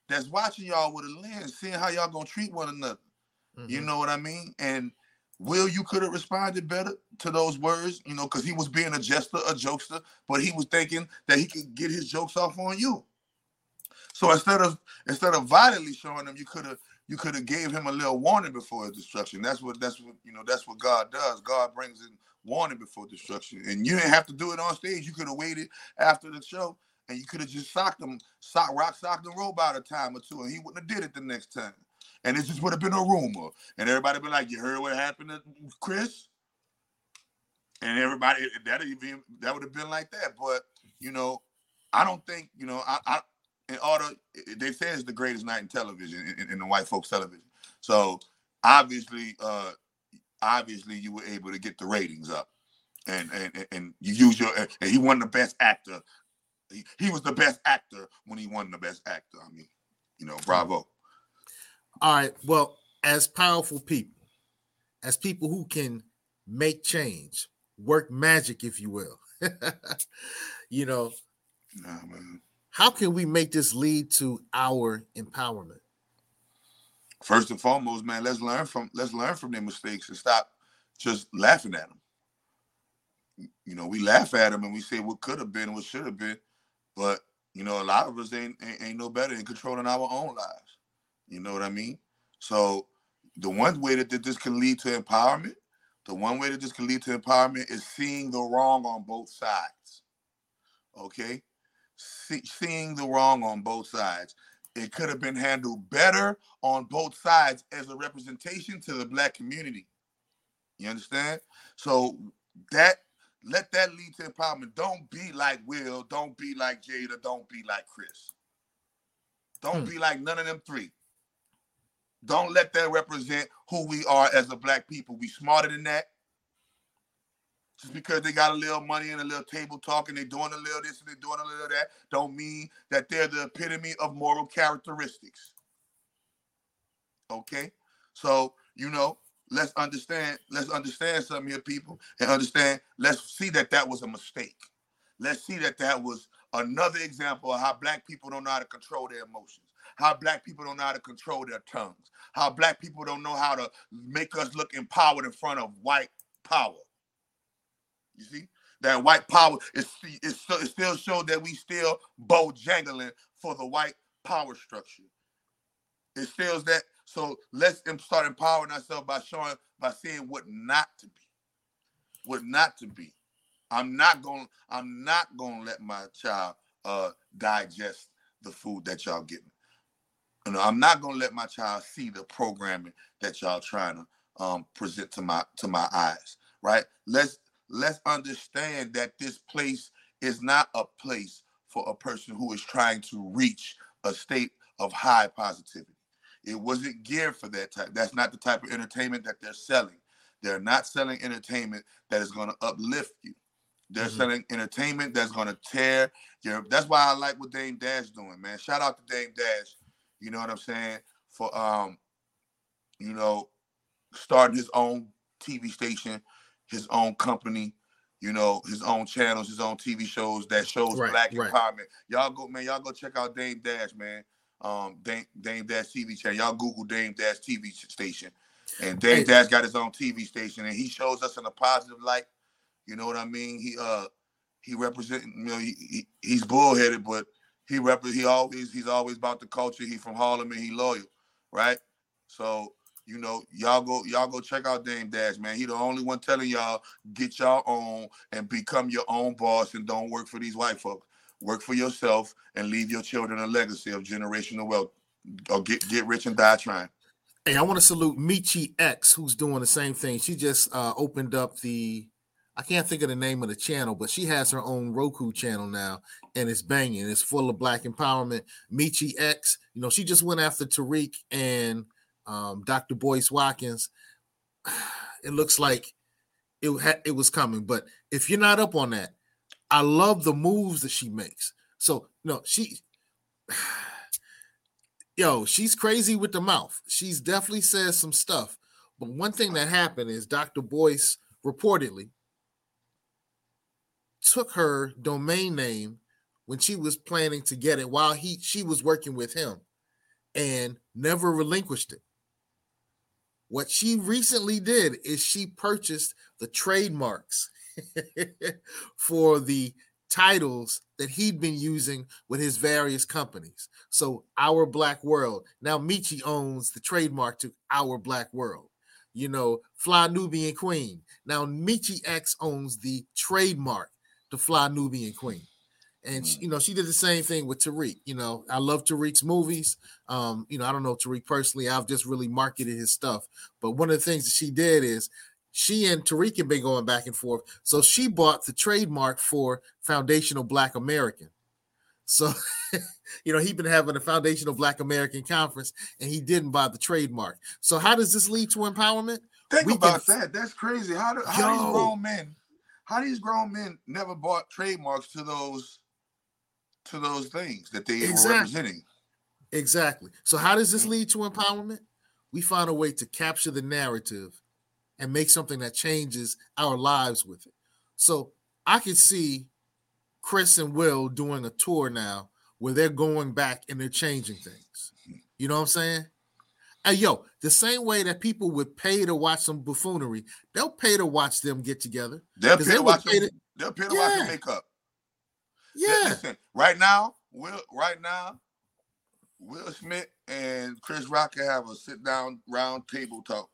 [SPEAKER 9] That's watching y'all with a lens, seeing how y'all gonna treat one another. You
[SPEAKER 1] Mhm.
[SPEAKER 9] know what I mean? And Will, you could have responded better to those words, you know, because he was being a jester, a jokester, but he was thinking that he could get his jokes off on you. So instead of instead of violently showing him, you could have you could have gave him a little warning before his destruction. That's what that's what you know. That's what God does. God brings in warning before destruction, and you didn't have to do it on stage. You could have waited after the show, and you could have just socked him, sock rock socked him robot a time or two, and he wouldn't have did it the next time. And it just would have been a rumor, and everybody be like, "You heard what happened to Chris?" And everybody that even that would have been like that. But you know, I don't think you know. I, I in order, they say it's the greatest night in television in, in the white folks television. So obviously, uh, obviously, you were able to get the ratings up, and and and you use your. And he won the best actor. He, he was the best actor when he won the best actor. I mean, you know, bravo.
[SPEAKER 1] All right. Well, as powerful people, as people who can make change, work magic, if you will, *laughs* you know,
[SPEAKER 9] Nah,
[SPEAKER 1] how can we make this lead to our empowerment?
[SPEAKER 9] First and foremost, man, let's learn from let's learn from their mistakes and stop just laughing at them. You know, we laugh at them and we say what could have been, what should have been, but you know, a lot of us ain't, ain't ain't no better in controlling our own lives. You know what I mean? So the one way that, this can lead to empowerment The one way that this can lead to empowerment is seeing the wrong on both sides. Okay? See, seeing the wrong on both sides. It could have been handled better on both sides as a representation to the black community. You understand? So that let that lead to empowerment. Don't be like Will. Don't be like Jada. Don't be like Chris. Don't
[SPEAKER 1] Hmm.
[SPEAKER 9] be like none of them three. Don't let that represent who we are as a black people. We smarter than that. Just because they got a little money and a little table talk and they're doing a little this and they're doing a little that, don't mean that they're the epitome of moral characteristics. Okay? So, you know, let's understand, let's understand something here, people, and understand, let's see that that was a mistake. Let's see that that was another example of how black people don't know how to control their emotions, how black people don't know how to control their tongues, how black people don't know how to make us look empowered in front of white power. You see? That white power is still- it still showed that we still bojangling for the white power structure. It shows that. So let's start empowering ourselves by showing, by seeing what not to be, what not to be. I'm not going. I'm not going to let my child uh, digest the food that y'all getting. You know, I'm not going to let my child see the programming that y'all trying to um, present to my to my eyes. Right? Let's let's understand that this place is not a place for a person who is trying to reach a state of high positivity. It wasn't geared for that type. That's not the type of entertainment that they're selling. They're not selling entertainment that is going to uplift you. They're
[SPEAKER 1] Mhm.
[SPEAKER 9] selling entertainment that's going to tear your. That's why I like what Dame Dash doing, man. Shout out to Dame Dash. You know what I'm saying? For um, you know, starting his own TV station, his own company, you know, his own channels, his own TV shows that shows
[SPEAKER 1] Right,
[SPEAKER 9] black
[SPEAKER 1] right.
[SPEAKER 9] empowerment. Y'all go, man. Y'all go check out Dame Dash, man. Um, Dame, Dame Dash TV channel. Y'all Google Dame Dash TV station, and Dame
[SPEAKER 1] Hey.
[SPEAKER 9] Dash got his own TV station, and he shows us in a positive light. You know what I mean? He uh he represent you know he, he he's bullheaded, but he rep he always he's always about the culture. He from Harlem and he loyal, right? So you know y'all go y'all go check out Dame Dash, man. He the only one telling y'all get y'all own and become your own boss and don't work for these white folks. Work for yourself and leave your children a legacy of generational wealth. Or get get rich and die trying.
[SPEAKER 1] Hey, I want to salute Michi X, who's doing the same thing. She just uh, opened up the, I can't think of the name of the channel, but she has her own Roku channel now, and it's banging. It's full of black empowerment. Michi X, you know, she just went after Tariq and um, Dr. Boyce Watkins. *sighs* It looks like it ha- it was coming, but if you're not up on that, I love the moves that she makes. So no, she *sighs* yo, she's crazy with the mouth. She's definitely says some stuff. But one thing that happened is Dr. Boyce reportedly took her domain name when she was planning to get it while he she was working with him and never relinquished it. What she recently did is she purchased the trademarks *laughs* for the titles that he'd been using with his various companies. So, Our Black World. Now, Michi owns the trademark to Our Black World. You know, Fly Nubian Queen. Now, Michi X owns the trademark to Fly Nubian Queen. And she, you know, she did the same thing with Tariq. You know, I love Tariq's movies. Um, you know, I don't know Tariq personally. I've just really marketed his stuff. But one of the things that she did is she and Tariq have been going back and forth. So she bought the trademark for Foundational Black American. So, *laughs* you know, he'd been having a Foundational Black American conference and he didn't buy the trademark. So, how does this lead to empowerment?
[SPEAKER 9] Think
[SPEAKER 1] We
[SPEAKER 9] about
[SPEAKER 1] can-
[SPEAKER 9] that. That's crazy. How do how
[SPEAKER 1] Yo.
[SPEAKER 9] these grown men, how these grown men never bought trademarks to those to those things that they
[SPEAKER 1] Exactly.
[SPEAKER 9] were representing.
[SPEAKER 1] Exactly. So, how does this mm. lead to empowerment? We find a way to capture the narrative and make something that changes our lives with it. So, I could see Chris and Will doing a tour now where they're going back and they're changing things. Mm-hmm. You know what I'm saying? Hey, yo, the same way that people would pay to watch some buffoonery, they'll pay to watch them get together.
[SPEAKER 9] They'll pay
[SPEAKER 1] they
[SPEAKER 9] to watch
[SPEAKER 1] pay
[SPEAKER 9] them,
[SPEAKER 1] to-
[SPEAKER 9] they'll pay to watch
[SPEAKER 1] Yeah.
[SPEAKER 9] them make up.
[SPEAKER 1] Yeah.
[SPEAKER 9] Listen, right now, Will right now, Will Smith and Chris Rock can have a sit down round table talk.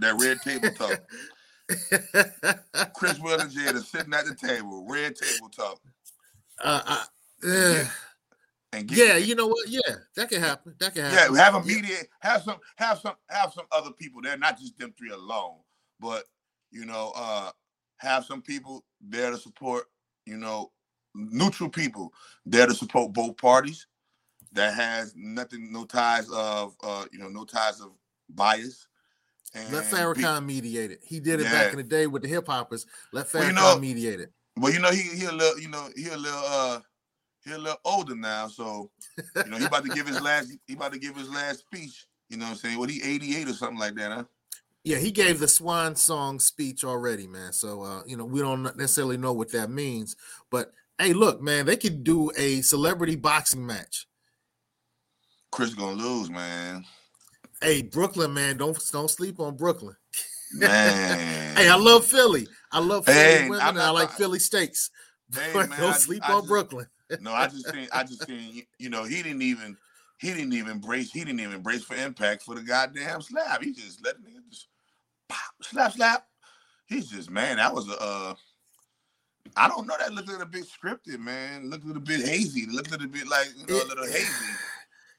[SPEAKER 9] That red table talk. Chris Will and Jada sitting at the table, red table talk.
[SPEAKER 1] Uh, uh, eh.
[SPEAKER 9] And
[SPEAKER 1] yeah, you know what? Yeah, that can happen. That can happen.
[SPEAKER 9] Yeah, have a mediate, have some, have some, have some other people there, not just them three alone, but you know, uh, have some people there to support, you know, neutral people there to support both parties that has nothing, no ties of, uh, you know, no ties of bias.
[SPEAKER 1] Let
[SPEAKER 9] And
[SPEAKER 1] Farrakhan mediate it. He did it
[SPEAKER 9] Yeah.
[SPEAKER 1] back in the day with the hip hoppers. Let Farrakhan
[SPEAKER 9] Well, you know-
[SPEAKER 1] mediate it.
[SPEAKER 9] Well, you know, he he a little, you know, he a little uh he a little older now, so you know, he about to give his last he about to give his last speech. You know what I'm saying? What he 88 or something like that, huh?
[SPEAKER 1] Yeah, he gave the swan song speech already, man. So uh, you know, we don't necessarily know what that means. But hey, look, man, they could do a celebrity boxing match.
[SPEAKER 9] Chris gonna lose, man.
[SPEAKER 1] Hey, Brooklyn, man, don't don't sleep on Brooklyn.
[SPEAKER 9] Man. *laughs*
[SPEAKER 1] Hey, I love Philly. I love Philly
[SPEAKER 9] Hey,
[SPEAKER 1] women. And I
[SPEAKER 9] not-
[SPEAKER 1] like Philly steaks.
[SPEAKER 9] Hey, *laughs* man,
[SPEAKER 1] don't
[SPEAKER 9] I-
[SPEAKER 1] sleep
[SPEAKER 9] I
[SPEAKER 1] on Brooklyn.
[SPEAKER 9] No, I just seen I just seen you know, he didn't even he didn't even brace he didn't even brace for impact for the goddamn slap. He just let the nigga just pop, slap slap. He's just man, that was a uh I don't know. That looked a little bit scripted, man. Looked a little bit hazy. Looked a little bit like you know, a little hazy.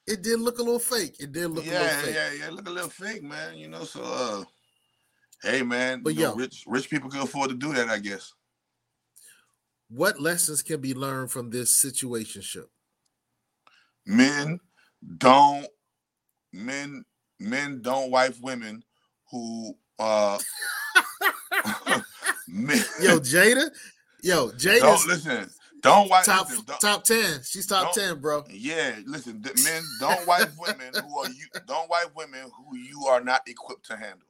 [SPEAKER 1] It did look a little fake. It did look a little
[SPEAKER 9] yeah, yeah, yeah. Look a little fake, man. You know, so uh, hey, man.
[SPEAKER 1] But
[SPEAKER 9] you know, rich rich people can afford to do that, I guess.
[SPEAKER 1] What lessons can be learned from this situationship?
[SPEAKER 9] Men don't men men don't wife women who uh *laughs* men,
[SPEAKER 1] Yo, Jada, yo,
[SPEAKER 9] don't listen. Don't wife
[SPEAKER 1] top
[SPEAKER 9] listen, don't-
[SPEAKER 1] top ten. She's top ten, bro.
[SPEAKER 9] Yeah, listen, men don't wife women who are you don't wife women who you are not equipped to handle.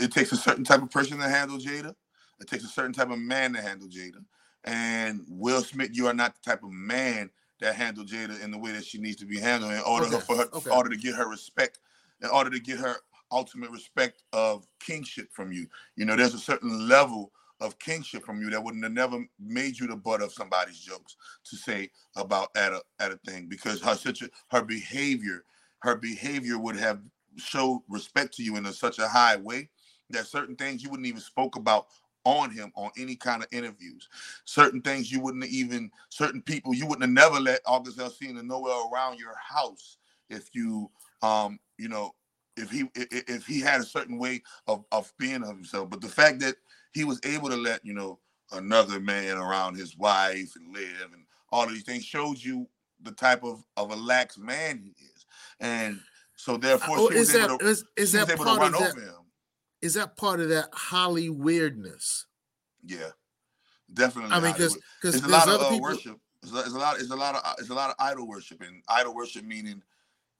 [SPEAKER 9] It takes a certain type of person to handle Jada. It takes a certain type of man to handle Jada. And Will Smith, you are not the type of man that handle Jada in the way that she needs to be handled in order
[SPEAKER 1] Okay,
[SPEAKER 9] for her,
[SPEAKER 1] okay.
[SPEAKER 9] in order to get her respect, in order to get her ultimate respect of kingship from you. You know, there's a certain level of kingship from you that wouldn't have never made you the butt of somebody's jokes to say about at a at a thing because her such a, her behavior, her behavior would have showed respect to you in a, such a high way that certain things you wouldn't even spoke about on him on any kind of interviews. Certain things you wouldn't even certain people you wouldn't have never let August Alsina nowhere around your house if you um you know if he if he had a certain way of of being of himself. But the fact that he was able to let you know another man around his wife and live and all of these things shows you the type of of a lax man he is, and so therefore
[SPEAKER 1] Oh,
[SPEAKER 9] she was
[SPEAKER 1] is that
[SPEAKER 9] able to
[SPEAKER 1] is, is
[SPEAKER 9] she was
[SPEAKER 1] that part of that? Is that part of that Holly weirdness?
[SPEAKER 9] Yeah, definitely.
[SPEAKER 1] I mean, because because
[SPEAKER 9] It's a
[SPEAKER 1] there's
[SPEAKER 9] lot of
[SPEAKER 1] other
[SPEAKER 9] uh,
[SPEAKER 1] people.
[SPEAKER 9] worship. It's a, lot. It's a lot of. It's a lot of idol worship, and idol worship meaning,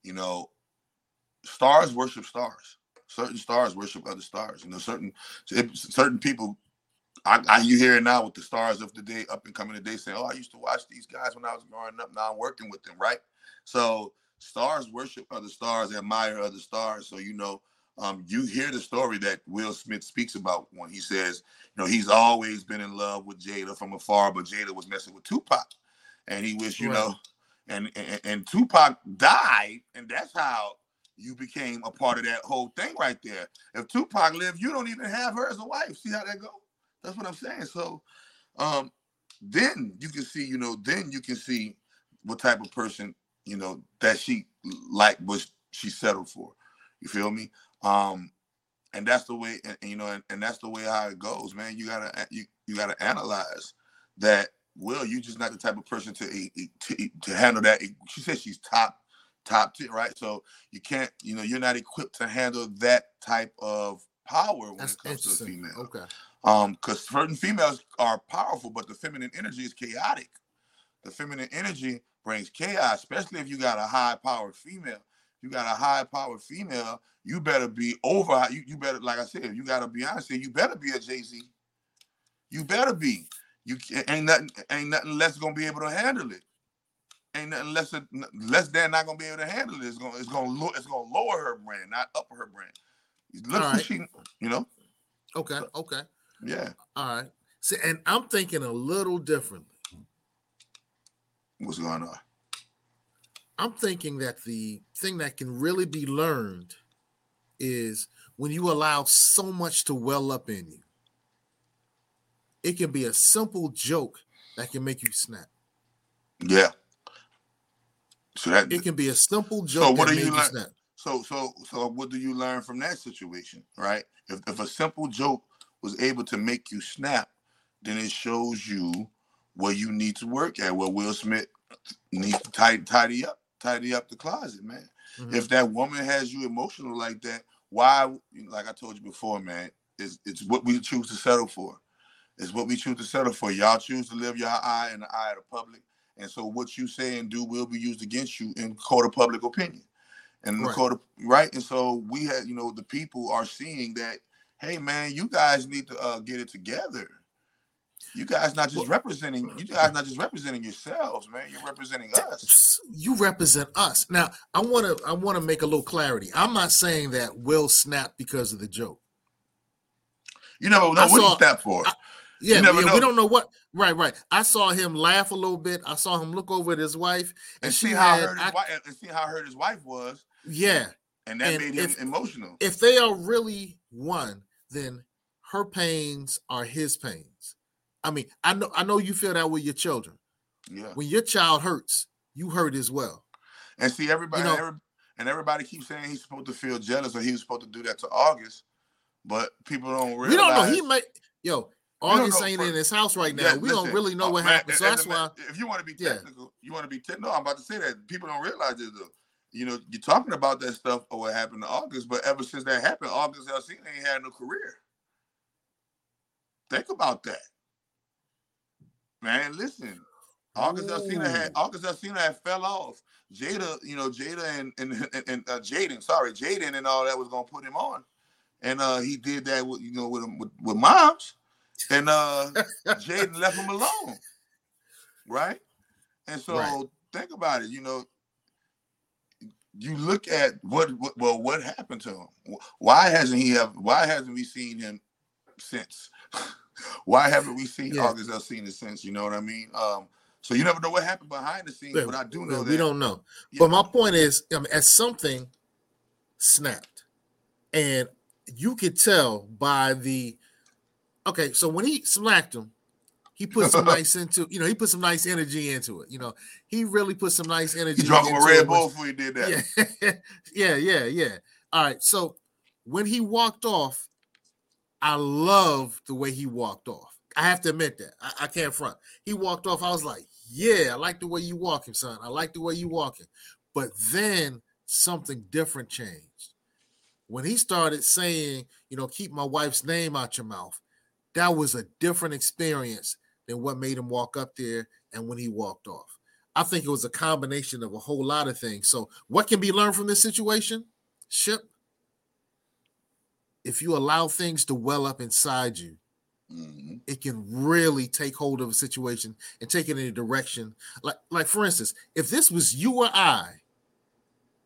[SPEAKER 9] you know, stars worship stars. Certain stars worship other stars. You know, certain if certain people. I, I you hear it now with the stars of the day, up and coming today, saying, "Oh, I used to watch these guys when I was growing up. Now I'm working with them." Right. So stars worship other stars, they admire other stars. So you know, um, you hear the story that Will Smith speaks about when he says, you know, he's always been in love with Jada from afar, but Jada was messing with Tupac, and he wish, you
[SPEAKER 1] Right.
[SPEAKER 9] know, and, and and Tupac died, and that's how you became a part of that whole thing right there. If Tupac lived, you don't even have her as a wife. See how that go? That's what I'm saying. So, um, then you can see, you know, then you can see what type of person, you know, that she like was she settled for. You feel me? Um, and that's the way, and, you know, and, and that's the way how it goes, man. You gotta you you gotta analyze that. Will you're just not the type of person to to, to handle that? She said she's top top tier, right? So you can't, you know, you're not equipped to handle that type of power when
[SPEAKER 1] That's
[SPEAKER 9] it comes to a female.
[SPEAKER 1] Okay.
[SPEAKER 9] Um, because certain females are powerful, but the feminine energy is chaotic. The feminine energy brings chaos, especially if you got a high powered female. You got a high powered female, you better be over. You, you better, like I said, you got a Beyonce, you better be a Jay-Z. You better be. You ain't nothing, ain't nothing less gonna be able to handle it. Ain't nothing less, less than not gonna be able to handle it. It's gonna, it's gonna, lo- it's gonna lower her brand, not up her brand. Look
[SPEAKER 1] right.
[SPEAKER 9] she, you know,
[SPEAKER 1] Okay. Okay.
[SPEAKER 9] yeah.
[SPEAKER 1] All right. See, and I'm thinking a little differently.
[SPEAKER 9] What's going on?
[SPEAKER 1] I'm thinking that the thing that can really be learned is when you allow so much to well up in you. It can be a simple joke that can make you snap.
[SPEAKER 9] Yeah. So that
[SPEAKER 1] It can be a simple joke
[SPEAKER 9] so what
[SPEAKER 1] that
[SPEAKER 9] do you learn?
[SPEAKER 1] snap.
[SPEAKER 9] So so so what do you learn from that situation, right? If if a simple joke was able to make you snap, then it shows you where you need to work at, where Will Smith needs to tidy tidy up, tidy up the closet, man.
[SPEAKER 1] Mhm.
[SPEAKER 9] If that woman has you emotional like that, why like I told you before, man, it's it's what we choose to settle for. It's what we choose to settle for. Y'all choose to live your eye in the eye of the public. And so what you say and do will be used against you in court of public opinion. And the court of right. And so we had, you know, the people are seeing that, hey man, you guys need to uh, get it together. You guys not just representing, you guys not just representing yourselves, man. You're representing us.
[SPEAKER 1] You represent us. Now, I want to I want to make a little clarity. I'm not saying that Will snap because of the joke.
[SPEAKER 9] You never know
[SPEAKER 1] I
[SPEAKER 9] what
[SPEAKER 1] saw-
[SPEAKER 9] snap for.
[SPEAKER 1] Yeah,
[SPEAKER 9] You never
[SPEAKER 1] yeah, we don't know what. Right, right. I saw him laugh a little bit. I saw him look over at his wife, and,
[SPEAKER 9] and see how
[SPEAKER 1] had.
[SPEAKER 9] hurt his
[SPEAKER 1] I-
[SPEAKER 9] wife and see how hurt his wife was,
[SPEAKER 1] yeah,
[SPEAKER 9] and that
[SPEAKER 1] And
[SPEAKER 9] made him
[SPEAKER 1] if-
[SPEAKER 9] emotional.
[SPEAKER 1] if they are really one, then her pains are his pains. I mean, I know, I know you feel that with your children.
[SPEAKER 9] Yeah.
[SPEAKER 1] When your child hurts, you hurt as well.
[SPEAKER 9] And see, everybody,
[SPEAKER 1] You know-
[SPEAKER 9] every- and everybody keeps saying he's supposed to feel jealous or he was supposed to do that to August, but people don't realize.
[SPEAKER 1] We don't know. He might. Yo, August ain't
[SPEAKER 9] for-
[SPEAKER 1] in his house right now.
[SPEAKER 9] Yeah,
[SPEAKER 1] we don't really know
[SPEAKER 9] uh,
[SPEAKER 1] what
[SPEAKER 9] man,
[SPEAKER 1] happened. So
[SPEAKER 9] and-
[SPEAKER 1] that's
[SPEAKER 9] and
[SPEAKER 1] why.
[SPEAKER 9] If you want to be
[SPEAKER 1] Yeah.
[SPEAKER 9] technical, you want to be technical. No, I'm about to say that people don't realize this. Though. You know, you're talking about that stuff or what happened to August, but ever since that happened, August Alsina ain't had no career. Think about that, man. Listen, August Alsina had. August Alsina had fell off. Jada, you know, Jada and and and, and uh, Jaden, sorry, Jaden and all that was gonna put him on, and uh he did that with you know with with, with moms, and uh *laughs* Jaden left him alone, right? And so
[SPEAKER 1] Right.
[SPEAKER 9] think about it, you know. You look at what, what well what happened to him. Why hasn't he have why hasn't we seen him since? *laughs* why haven't we seen
[SPEAKER 1] Yeah.
[SPEAKER 9] August Alsina since? You know what I mean? Um so you never know what happened behind the scenes,
[SPEAKER 1] Yeah,
[SPEAKER 9] but I do know that
[SPEAKER 1] we don't know.
[SPEAKER 9] Yeah.
[SPEAKER 1] But my point is, I mean, as something snapped, and you could tell by the okay. So when he smacked him, he put some *laughs* nice into you know he put some nice energy into it. You know he really put some nice energy.
[SPEAKER 9] he drunk a
[SPEAKER 1] into
[SPEAKER 9] Red
[SPEAKER 1] it
[SPEAKER 9] Bull before he did that.
[SPEAKER 1] Yeah, *laughs* yeah, yeah, yeah. All right. So when he walked off, I love the way he walked off. I have to admit that. I, I can't front. He walked off. I was like, yeah, I like the way you walking, son. I like the way you walking. But then something different changed. When he started saying, you know, keep my wife's name out your mouth, that was a different experience than what made him walk up there and when he walked off. I think it was a combination of a whole lot of things. So, what can be learned from this situation? Ship. If you allow things to well up inside you,
[SPEAKER 9] Mhm.
[SPEAKER 1] it can really take hold of a situation and take it in a direction. Like, like for instance, if this was you or I,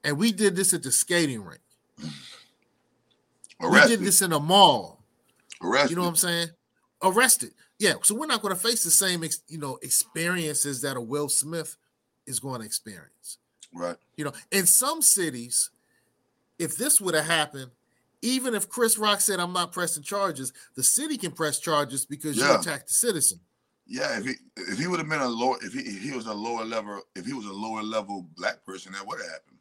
[SPEAKER 1] and we did this at the skating rink,
[SPEAKER 9] Arrested. *sighs*
[SPEAKER 1] we did this in a mall.
[SPEAKER 9] Arrested.
[SPEAKER 1] You know what I'm saying? Arrested. Yeah. So we're not going to face the same, ex- you know, experiences that a Will Smith is going to experience.
[SPEAKER 9] right.
[SPEAKER 1] You know, in some cities, if this would have happened, even if Chris Rock said, I'm not pressing charges, the city can press charges because you attacked the citizen.
[SPEAKER 9] Yeah, if he if he would have been a lower if he if he was a lower level if he was a lower level black person, that would have happened.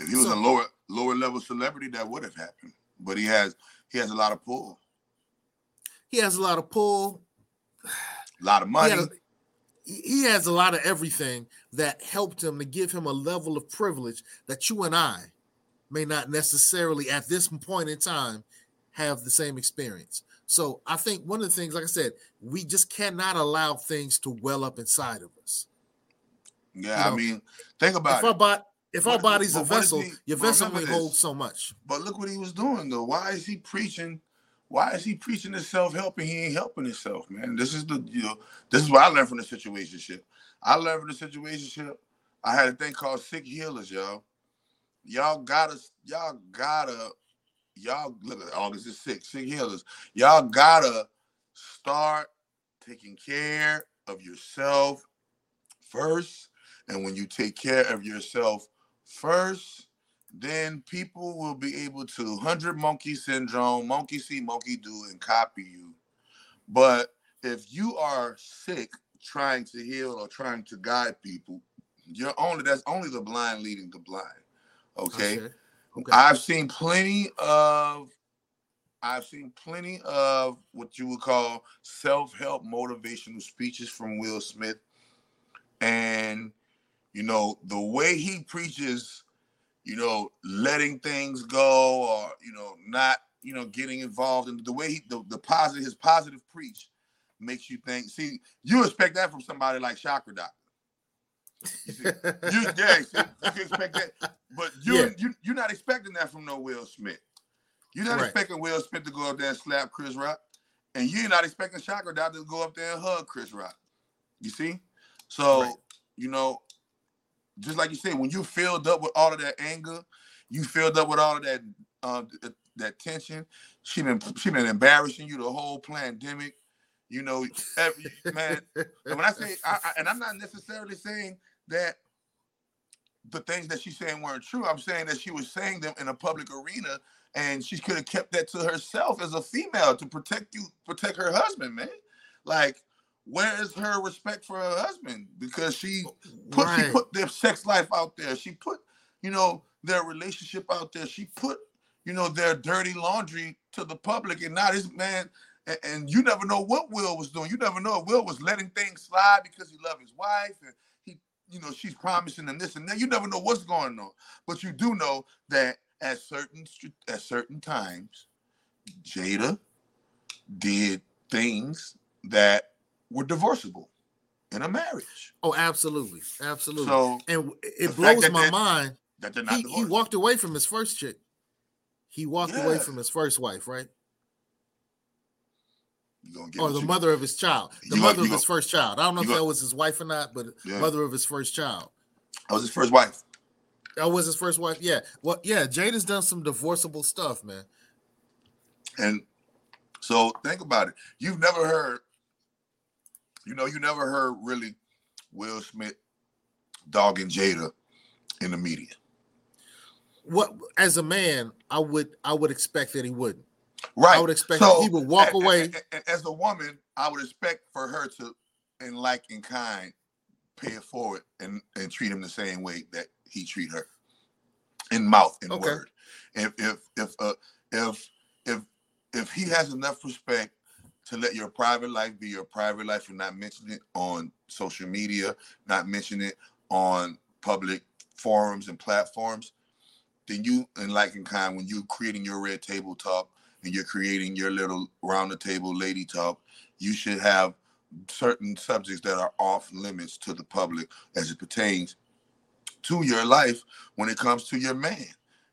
[SPEAKER 9] If he was a lower lower level celebrity, that would have happened. But he has he has a lot of pull,
[SPEAKER 1] He has a lot of pull.
[SPEAKER 9] a *sighs* lot of money.
[SPEAKER 1] had a- he he has a lot of everything that helped him to give him a level of privilege that you and I may not necessarily at this point in time have the same experience. So I think one of the things, like I said, we just cannot allow things to well up inside of us.
[SPEAKER 9] yeah,
[SPEAKER 1] you know,
[SPEAKER 9] I mean, think about
[SPEAKER 1] If
[SPEAKER 9] it.
[SPEAKER 1] our, bo- if our body's a
[SPEAKER 9] but what is
[SPEAKER 1] vessel,
[SPEAKER 9] he-
[SPEAKER 1] your vessel only holds so much.
[SPEAKER 9] But look what he was doing though. Why is he preaching? Why is he preaching this self-help and he ain't helping himself, man? This is the you know, this is what I learned from the situationship. I learned from the situationship. I had a thing called sick healers, y'all. Y'all gotta, y'all gotta, y'all look at August is sick, sick healers. Y'all gotta start taking care of yourself first. And when you take care of yourself first, then people will be able to hundred monkey syndrome, monkey see, monkey do, and copy you. But if you are sick trying to heal or trying to guide people, you're only that's only the blind leading the blind. Okay.
[SPEAKER 1] Okay. Okay.
[SPEAKER 9] I've seen plenty of I've seen plenty of what you would call self-help motivational speeches from Will Smith. And you know, the way he preaches, you know, letting things go or you know, not, you know, getting involved in the way he the, the positive his positive preach makes you think. See, you expect that from somebody like Chakra Doctor. You, yeah, you expect that, but you
[SPEAKER 1] Yeah.
[SPEAKER 9] you you're not expecting that from no Will Smith. You're not
[SPEAKER 1] Right.
[SPEAKER 9] expecting Will Smith to go up there and slap Chris Rock, and you're not expecting Chakra Doctor to go up there and hug Chris Rock. You see, so
[SPEAKER 1] Right.
[SPEAKER 9] you know, just like you said, when you filled up with all of that anger, you filled up with all of that uh, that tension. She been she been embarrassing you the whole pandemic. You know, every, man. And when I say, I, I, and I'm not necessarily saying that the things that she's saying weren't true. I'm saying that she was saying them in a public arena, and she could have kept that to herself as a female to protect you, protect her husband, man. Like, where is her respect for her husband? Because she put she put their sex life out there. She put, you know, their relationship out there. She put, you know, their dirty laundry to the public, and now this man. And, and you never know what Will was doing. You never know if Will was letting things slide because he loved his wife, and you know, she's promising him this and that. You never know what's going on, but you do know that at certain at certain times, Jada did things that were divorceable in a marriage.
[SPEAKER 1] Oh, absolutely, absolutely.
[SPEAKER 9] So
[SPEAKER 1] and it blows my mind.
[SPEAKER 9] that they're not
[SPEAKER 1] He, he walked away from his first chick. He walked away from his first wife, right?
[SPEAKER 9] Gonna
[SPEAKER 1] Or the
[SPEAKER 9] you-
[SPEAKER 1] mother of his child, the
[SPEAKER 9] You gonna-
[SPEAKER 1] mother of his
[SPEAKER 9] gonna-
[SPEAKER 1] first child. I don't know if
[SPEAKER 9] gonna-
[SPEAKER 1] that was his wife or not, but
[SPEAKER 9] Yeah.
[SPEAKER 1] mother of his first child.
[SPEAKER 9] That was his first wife.
[SPEAKER 1] That was his first wife. Yeah. Well, yeah. Jade has done some divorceable stuff, man.
[SPEAKER 9] And so think about it. You've never heard, you know, you never heard really Will Smith dogging Jada in the media.
[SPEAKER 1] What as a man, I would I would expect that he wouldn't.
[SPEAKER 9] Right.
[SPEAKER 1] I would expect that he would walk
[SPEAKER 9] a- a-
[SPEAKER 1] away.
[SPEAKER 9] a- a- As a woman, I would expect for her to, in like in kind, pay it forward and, and treat him the same way that he treat her. In mouth, and
[SPEAKER 1] Okay.
[SPEAKER 9] word. If if if uh, if if if he has enough respect to let your private life be your private life and not mention it on social media, not mention it on public forums and platforms, then you in like in kind when you creating your red table talk and you're creating your little round the table lady talk, you should have certain subjects that are off limits to the public as it pertains to your life when it comes to your man.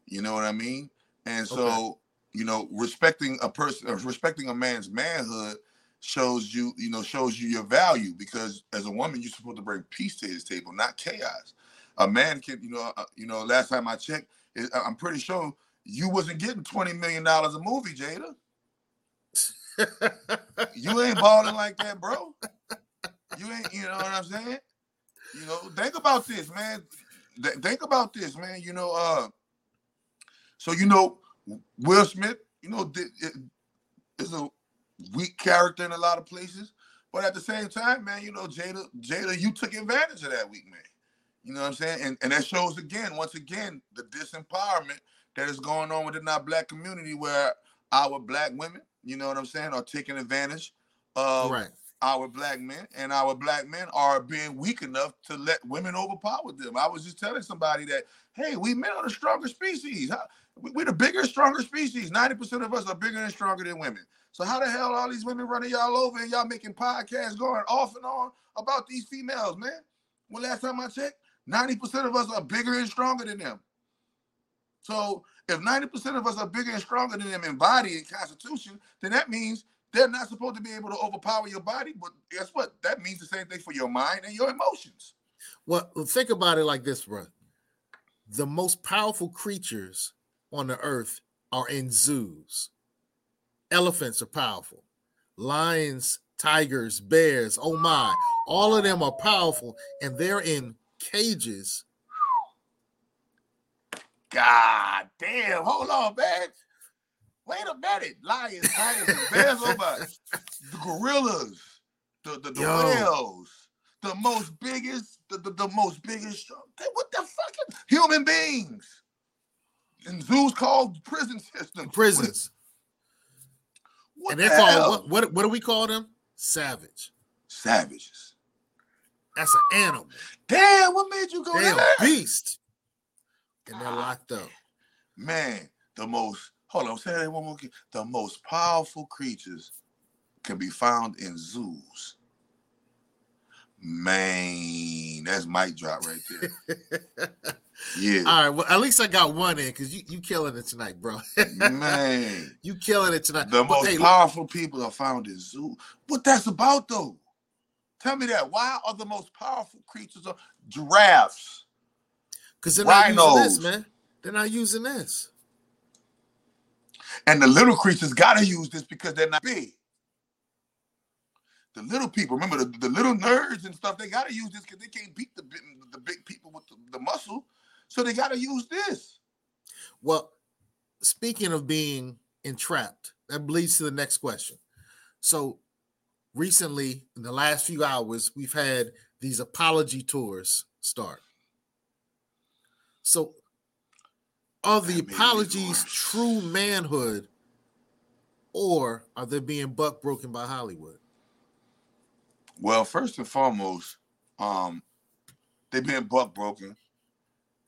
[SPEAKER 9] You know what I mean? And so,
[SPEAKER 1] Okay.
[SPEAKER 9] you know, respecting a person, uh, respecting a man's manhood shows you, you know, shows you your value because as a woman, you're supposed to bring peace to his table, not chaos. A man can, you know, uh, you know, last time I checked, I'm pretty sure you wasn't getting 20 million dollars a movie, Jada. *laughs* You ain't balling like that, bro. You ain't, you know what I'm saying? You know, think about this, man. Th- Think about this, man. You know, uh, so you know, Will Smith, you know, it- is a weak character in a lot of places, but at the same time, man, you know, Jada, Jada, you took advantage of that weak man. You know what I'm saying? And and that shows again, once again, the disempowerment that is going on within our black community, where our black women, you know what I'm saying, are taking advantage of
[SPEAKER 1] right.
[SPEAKER 9] our black men, and our black men are being weak enough to let women overpower them. I was just telling somebody that, hey, we men are the stronger species. We- We're the bigger, stronger species. 90% of us are bigger and stronger than women. So how the hell all these women running y'all over and y'all making podcasts going off and on about these females, man? Well, last time I checked, 90% of us are bigger and stronger than them. So if 90% of us are bigger and stronger than them in body and constitution, then that means they're not supposed to be able to overpower your body. But guess what? That means the same thing for your mind and your emotions.
[SPEAKER 1] Well, think about it like this, bro. The most powerful creatures on the earth are in zoos. Elephants are powerful. Lions, tigers, bears, oh my, all of them are powerful and they're in cages
[SPEAKER 9] God damn! Hold on, man. Wait a minute. Lions, tigers, bears. Oh my! The gorillas, the the, the whales, the most biggest, the, the, the most biggest. What the fucking human beings? And zoos called prison system.
[SPEAKER 1] Prisons.
[SPEAKER 9] What
[SPEAKER 1] and they're called
[SPEAKER 9] hell?
[SPEAKER 1] what, what what do we call them? Savage.
[SPEAKER 9] Savages.
[SPEAKER 1] That's an animal.
[SPEAKER 9] Damn, what made you go
[SPEAKER 1] They're
[SPEAKER 9] there?
[SPEAKER 1] beast. And they're locked up.
[SPEAKER 9] Man, the most hold on, say that one more again. The most powerful creatures can be found in zoos. Man, that's mic drop right there. *laughs* Yeah.
[SPEAKER 1] All right. Well, at least I got one in because you you killing it tonight, bro.
[SPEAKER 9] Man, *laughs*
[SPEAKER 1] you killing it tonight.
[SPEAKER 9] the
[SPEAKER 1] But,
[SPEAKER 9] most
[SPEAKER 1] hey, look,
[SPEAKER 9] powerful people are found in zoo. What that's about though? Tell me that. Why are the most powerful creatures of giraffes?
[SPEAKER 1] Because they're not using this, man. They're not using this.
[SPEAKER 9] And the little creatures gotta use this because they're not big. The little people, remember the, the little nerds and stuff, they gotta use this because they can't beat the big, the big people with the, the muscle. So they gotta use this.
[SPEAKER 1] Well, speaking of being entrapped, that leads to the next question. So, recently, in the last few hours, we've had these apology tours start. So, are the
[SPEAKER 9] That made me
[SPEAKER 1] apologies true manhood, or are they being buck broken by Hollywood?
[SPEAKER 9] Well, first and foremost, um, they been buck broken.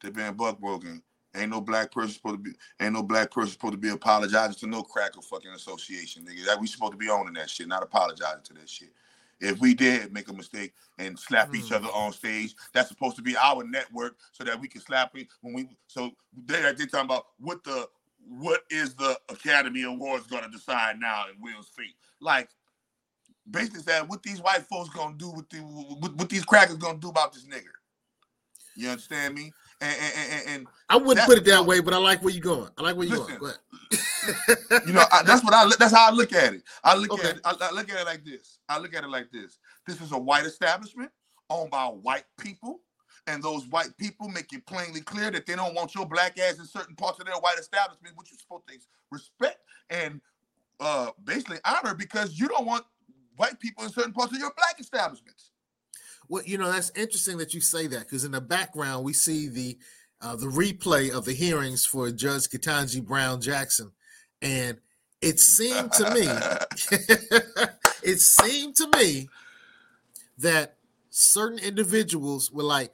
[SPEAKER 9] They been buck broken. Ain't no black person supposed to be. Ain't no black person supposed to be apologizing to no cracker fucking association, nigga. That we supposed to be owning that shit, not apologizing to that shit. If we did make a mistake and slap each
[SPEAKER 1] Hmm.
[SPEAKER 9] other on stage, that's supposed to be our network so that we can slap it when we. So they're they talking about what the what is the Academy Awards going to decide now in Will's fate? Like basically saying what these white folks gonna do with the what, what these crackers gonna do about this nigger. You understand me? And and, and,
[SPEAKER 1] I wouldn't put it that way, but I like where you're going. I like where you're
[SPEAKER 9] Listen,
[SPEAKER 1] going.
[SPEAKER 9] You know I, that's what I that's how I look at it. I look
[SPEAKER 1] Okay.
[SPEAKER 9] at it, I, I look at it like this. I look at it like this. This is a white establishment owned by white people. And those white people make it plainly clear that they don't want your black ass in certain parts of their white establishment, which you're supposed to respect and uh, basically honor because you don't want white people in certain parts of your black establishments.
[SPEAKER 1] Well, you know that's interesting that you say that because in the background we see the uh, the replay of the hearings for Judge Ketanji Brown Jackson, and it seemed to me, *laughs* it seemed to me that certain individuals were like,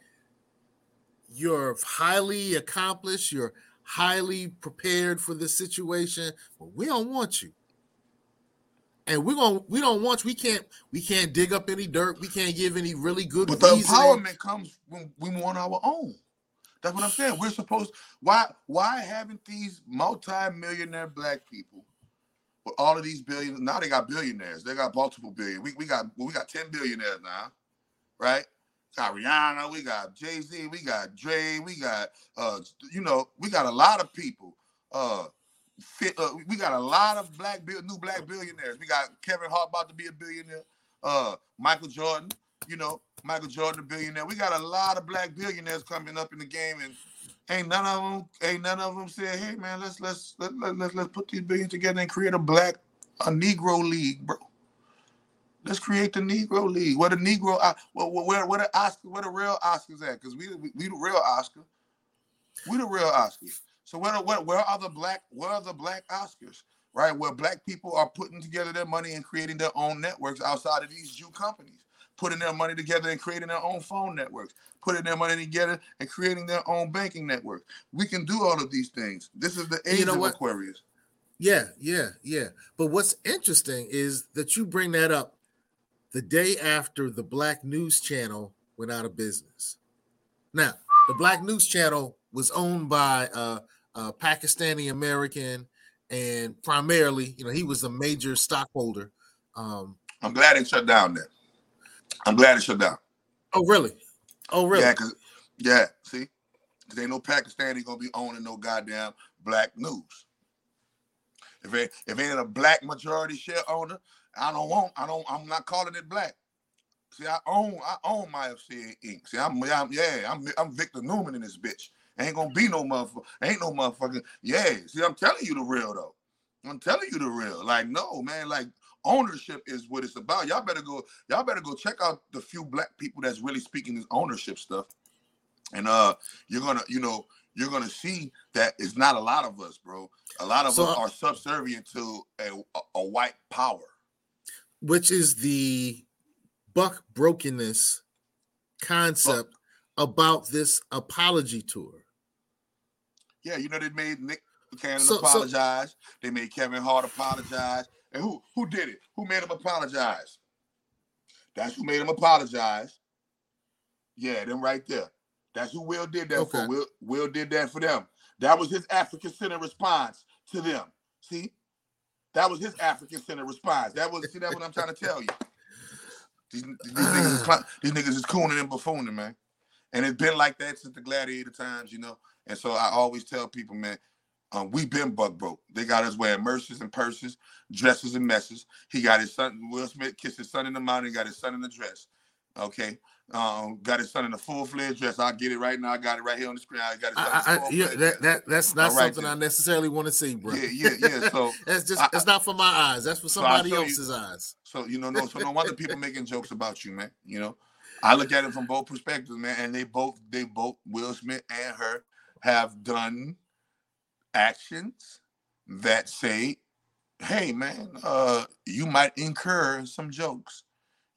[SPEAKER 1] "You're highly accomplished, you're highly prepared for this situation, but we don't want you." And we're gonna we don't want. We can't we can't dig up any dirt. We can't give any really good
[SPEAKER 9] But the
[SPEAKER 1] reasoning.
[SPEAKER 9] empowerment comes when we want our own. That's what I'm saying. We're supposed why why haven't these multi-millionaire black people with all of these billions now they got billionaires. They got multiple billion. We, we got we got 10 billionaires now, right? Got Rihanna, we got Jay-Z, we got Dre, we got uh you know, we got a lot of people. Uh uh, we got a lot of black new black billionaires. We got Kevin Hart about to be a billionaire. Uh, Michael Jordan, you know, Michael Jordan a billionaire. We got a lot of black billionaires coming up in the game, and ain't none of them, ain't none of them said, "Hey man, let's let's let, let, let, let's put these billions together and create a black a Negro league, bro. Let's create the Negro league. Where the Negro, uh, where where, where the Oscar, where the real Oscars at? Because we, we we the real Oscar. We the real Oscars. So where, where where are the black where are the black Oscars? Right, where black people are putting together their money and creating their own networks outside of these Jew companies, putting their money together and creating their own phone networks, putting their money together and creating their own banking network. We can do all of these things. This is the age
[SPEAKER 1] know
[SPEAKER 9] of
[SPEAKER 1] what?
[SPEAKER 9] Aquarius.
[SPEAKER 1] Yeah, yeah, yeah. But what's interesting is that you bring that up the day after the Black News Channel went out of business. Now, the Black News Channel was owned by uh, a Pakistani American, and primarily, you know, he was a major stockholder. Um,
[SPEAKER 9] I'm glad it shut down there. I'm glad it shut down.
[SPEAKER 1] oh, really? Oh, really?
[SPEAKER 9] Yeah, cause yeah, see, cause ain't no Pakistani gonna be owning no goddamn black news. If it if ain't a black majority share owner, I don't want. I don't. I'm not calling it black. See, I own. I own my FC Inc. See, I'm, I'm yeah. I'm I'm Victor Newman in this bitch, Ain't gonna be no motherfucker. Ain't no motherfucker. Yeah. See, I'm telling you the real though. I'm telling you the real. Like, no, man. Like, ownership is what it's about. Y'all better go. Y'all better go check out the few black people that's really speaking this ownership stuff. And uh, you're gonna, you know, you're gonna see that it's not a lot of us, bro. A lot of
[SPEAKER 1] So,
[SPEAKER 9] us are subservient to a, a, a white power.
[SPEAKER 1] which is the buck brokenness concept about this apology tour.
[SPEAKER 9] Yeah, you know they made Nick Buchanan
[SPEAKER 1] So- so-
[SPEAKER 9] apologize. they made Kevin Hart apologize. And who who did it? Who made him apologize? That's who made him apologize. Yeah, them right there. That's who Will did that
[SPEAKER 1] Okay.
[SPEAKER 9] for. Will Will did that for them. That was his African Center response to them. See, that was his African Center response. That was see that's what I'm trying to tell you. These, these, niggas, is, *sighs* these niggas is cooning and buffooning, man. And it's been like that since the gladiator times, you know. And so I always tell people, man, um, we been buck broke. They got us wearing merces and purses, dresses and messes. He got his son, Will Smith kissed his son in the mouth and got his son in the dress. Okay. Um, got his son in a full fledged dress. I'll get it right now. I got it right here on the screen. I got his son
[SPEAKER 1] I, I, yeah, that, that that's not
[SPEAKER 9] right,
[SPEAKER 1] something I necessarily want to see, bro.
[SPEAKER 9] Yeah, yeah, yeah. *laughs* So
[SPEAKER 1] that's just
[SPEAKER 9] I-
[SPEAKER 1] it's not for my eyes. That's for
[SPEAKER 9] So I
[SPEAKER 1] somebody
[SPEAKER 9] you-
[SPEAKER 1] else's eyes.
[SPEAKER 9] So you know, no, so no wonder people *laughs* making jokes about you, man. You know, I look at it from both perspectives, man, and they both, they both, Will Smith and her, have done actions that say, "Hey, man, uh, you might incur some jokes,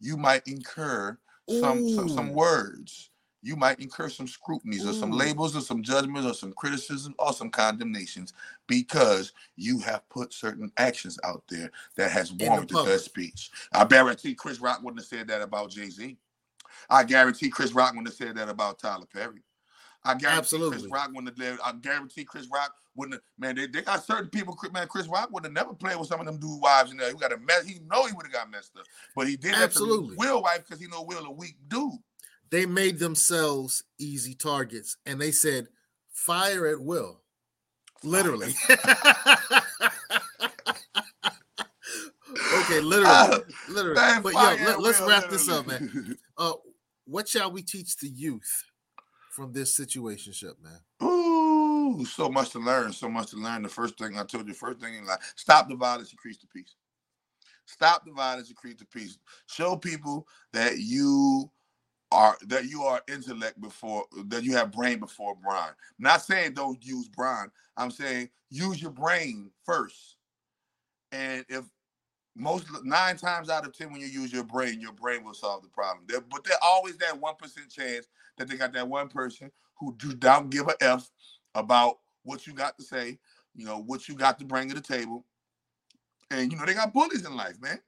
[SPEAKER 9] you might incur some some, some words." You might incur some scrutinies or some labels or some judgments or some criticism or some condemnations because you have put certain actions out there that has
[SPEAKER 1] the
[SPEAKER 9] warranted that speech. I guarantee Chris Rock wouldn't have said that about Jay Z. I guarantee Chris Rock wouldn't have said that about Tyler Perry. I guarantee
[SPEAKER 1] Absolutely.
[SPEAKER 9] Chris Rock wouldn't have. I guarantee Chris Rock wouldn't have. Man, they, they got certain people. Man, Chris Rock would have never played with some of them dude wives in there. He got a mess. He know he would have got messed up, but he did
[SPEAKER 1] Absolutely.
[SPEAKER 9] Will wife because he know Will a weak dude.
[SPEAKER 1] They made themselves easy targets and they said, fire at will. Literally. *laughs* okay, literally.
[SPEAKER 9] Ah, *laughs*
[SPEAKER 1] literally.
[SPEAKER 9] Man,
[SPEAKER 1] but yo,
[SPEAKER 9] fire
[SPEAKER 1] let, us wrap this up, man. *laughs* Uh, what shall we teach the youth from this situationship, man?
[SPEAKER 9] Ooh, so much to learn. So much to learn. The first thing I told you, first thing in life, stop the violence, increase the peace. Stop the violence, increase the peace. Show people that you are that you are intellect before that you have brain before brawn. not saying don't use brawn. I'm saying use your brain first. And if most nine times out of ten, when you use your brain, your brain will solve the problem. But there's always that one percent chance that they got that one person who do don't give a f about what you got to say, you know, what you got to bring to the table. And you know, they got bullies in life, man.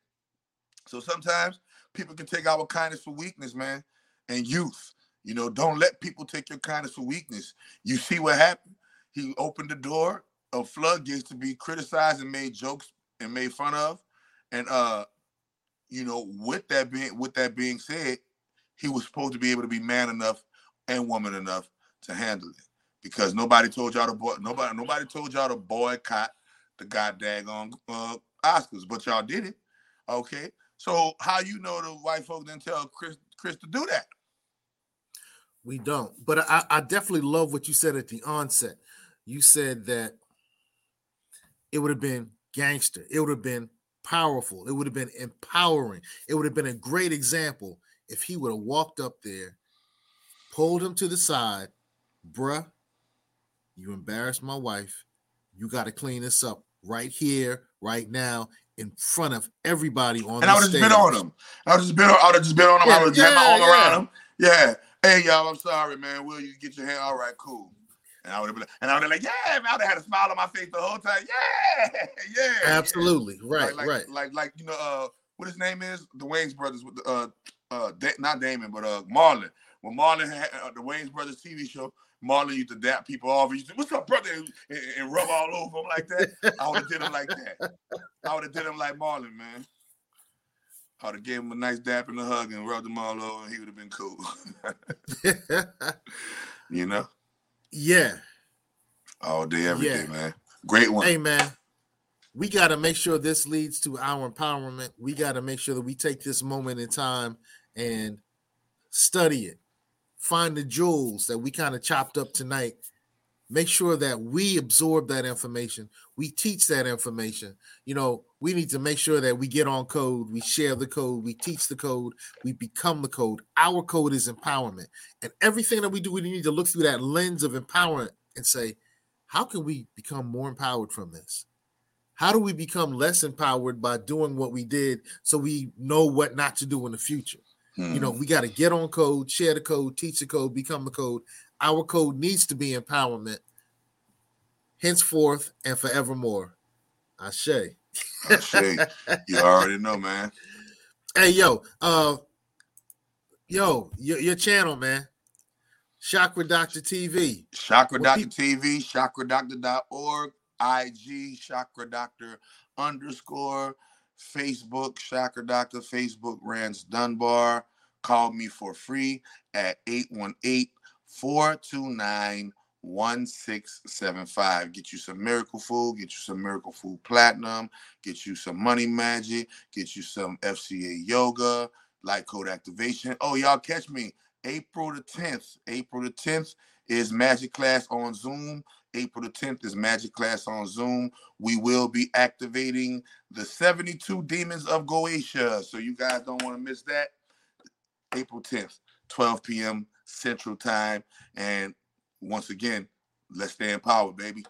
[SPEAKER 9] So sometimes people can take our kindness for weakness, man. And youth, you know, don't let people take your kindness for weakness. You see what happened? He opened the door of floodgates to be criticized and made jokes and made fun of. And uh, you know, with that being with that being said, he was supposed to be able to be man enough and woman enough to handle it. Because nobody told y'all to boy, nobody nobody told y'all to boycott the goddamn uh, Oscars, but y'all did it. Okay. So how you know the white folk didn't tell Chris Chris to do that?
[SPEAKER 1] We don't. But I, I definitely love what you said at the onset. You said that it would have been gangster. It would have been powerful. It would have been empowering. It would have been a great example if he would have walked up there, pulled him to the side, bruh, you embarrassed my wife. You got to clean this up right here, right now, in front of everybody on
[SPEAKER 9] And
[SPEAKER 1] the
[SPEAKER 9] I would have just been on him. I would have just been on, I would have just been on him. I would have had my arm
[SPEAKER 1] yeah.
[SPEAKER 9] around him. Yeah. Hey y'all, I'm sorry, man. Will you get your hand? All right, cool. And I would have been, and I would have like, yeah, man. I would have had a smile on my face the whole time. Yeah, *laughs* yeah.
[SPEAKER 1] Absolutely. Right,
[SPEAKER 9] like, like,
[SPEAKER 1] right.
[SPEAKER 9] Like, like, you know, uh, what his name is? The Wayans brothers with the, uh, uh, da- not Damon, but uh, Marlon. When Marlon had uh, the Wayans brothers TV show, Marlon used to dap people off. He used to, what's up, brother? And, and- and rub all over him like that. I would have did him like that. I would have did him like Marlon, man. I would have gave him a nice dap and a hug and rubbed him all over, and he would have been cool. *laughs* you know,
[SPEAKER 1] yeah.
[SPEAKER 9] all day, every day,
[SPEAKER 1] Yeah.
[SPEAKER 9] man. Great one.
[SPEAKER 1] Hey man, we got to make sure this leads to our empowerment. We got to make sure that we take this moment in time and study it. Find the jewels that we kind of chopped up tonight make sure that we absorb that information. We teach that information. You know we need to make sure that we get on code. We share the code. We teach the code. We become the code. Our code is empowerment. And everything that we do we need to look through that lens of empowerment and say how can we become more empowered from this? How do we become less empowered by doing what we did so we know what not to do in the future? You know
[SPEAKER 9] Hmm.
[SPEAKER 1] we got to get on code share the code teach the code become the code our code needs to be empowerment henceforth and forevermore. Ashe.
[SPEAKER 9] Ashe. You already know, man.
[SPEAKER 1] Hey, yo, uh, yo, your, your channel, man. Chakra Doctor TV.
[SPEAKER 9] Chakra
[SPEAKER 1] What
[SPEAKER 9] Doctor
[SPEAKER 1] peop-
[SPEAKER 9] TV, chakradoctor.org, IG, Chakra Doctor underscore, Facebook, Chakra Doctor, Facebook, Rance Dunbar. Call me for free at 818 429 1675. Get you some Miracle Food, get you some Miracle Food Platinum, get you some Money Magic, get you some FCA Yoga, Light Code Activation. Oh, y'all catch me April the 10th. April the 10th is Magic Class on Zoom. April the 10th is Magic Class on Zoom. We will be activating the 72 Demons of Goetia. So you guys don't want to miss that. April 10th, 12 p.m. Central Time. And once again, let's stay empowered, baby.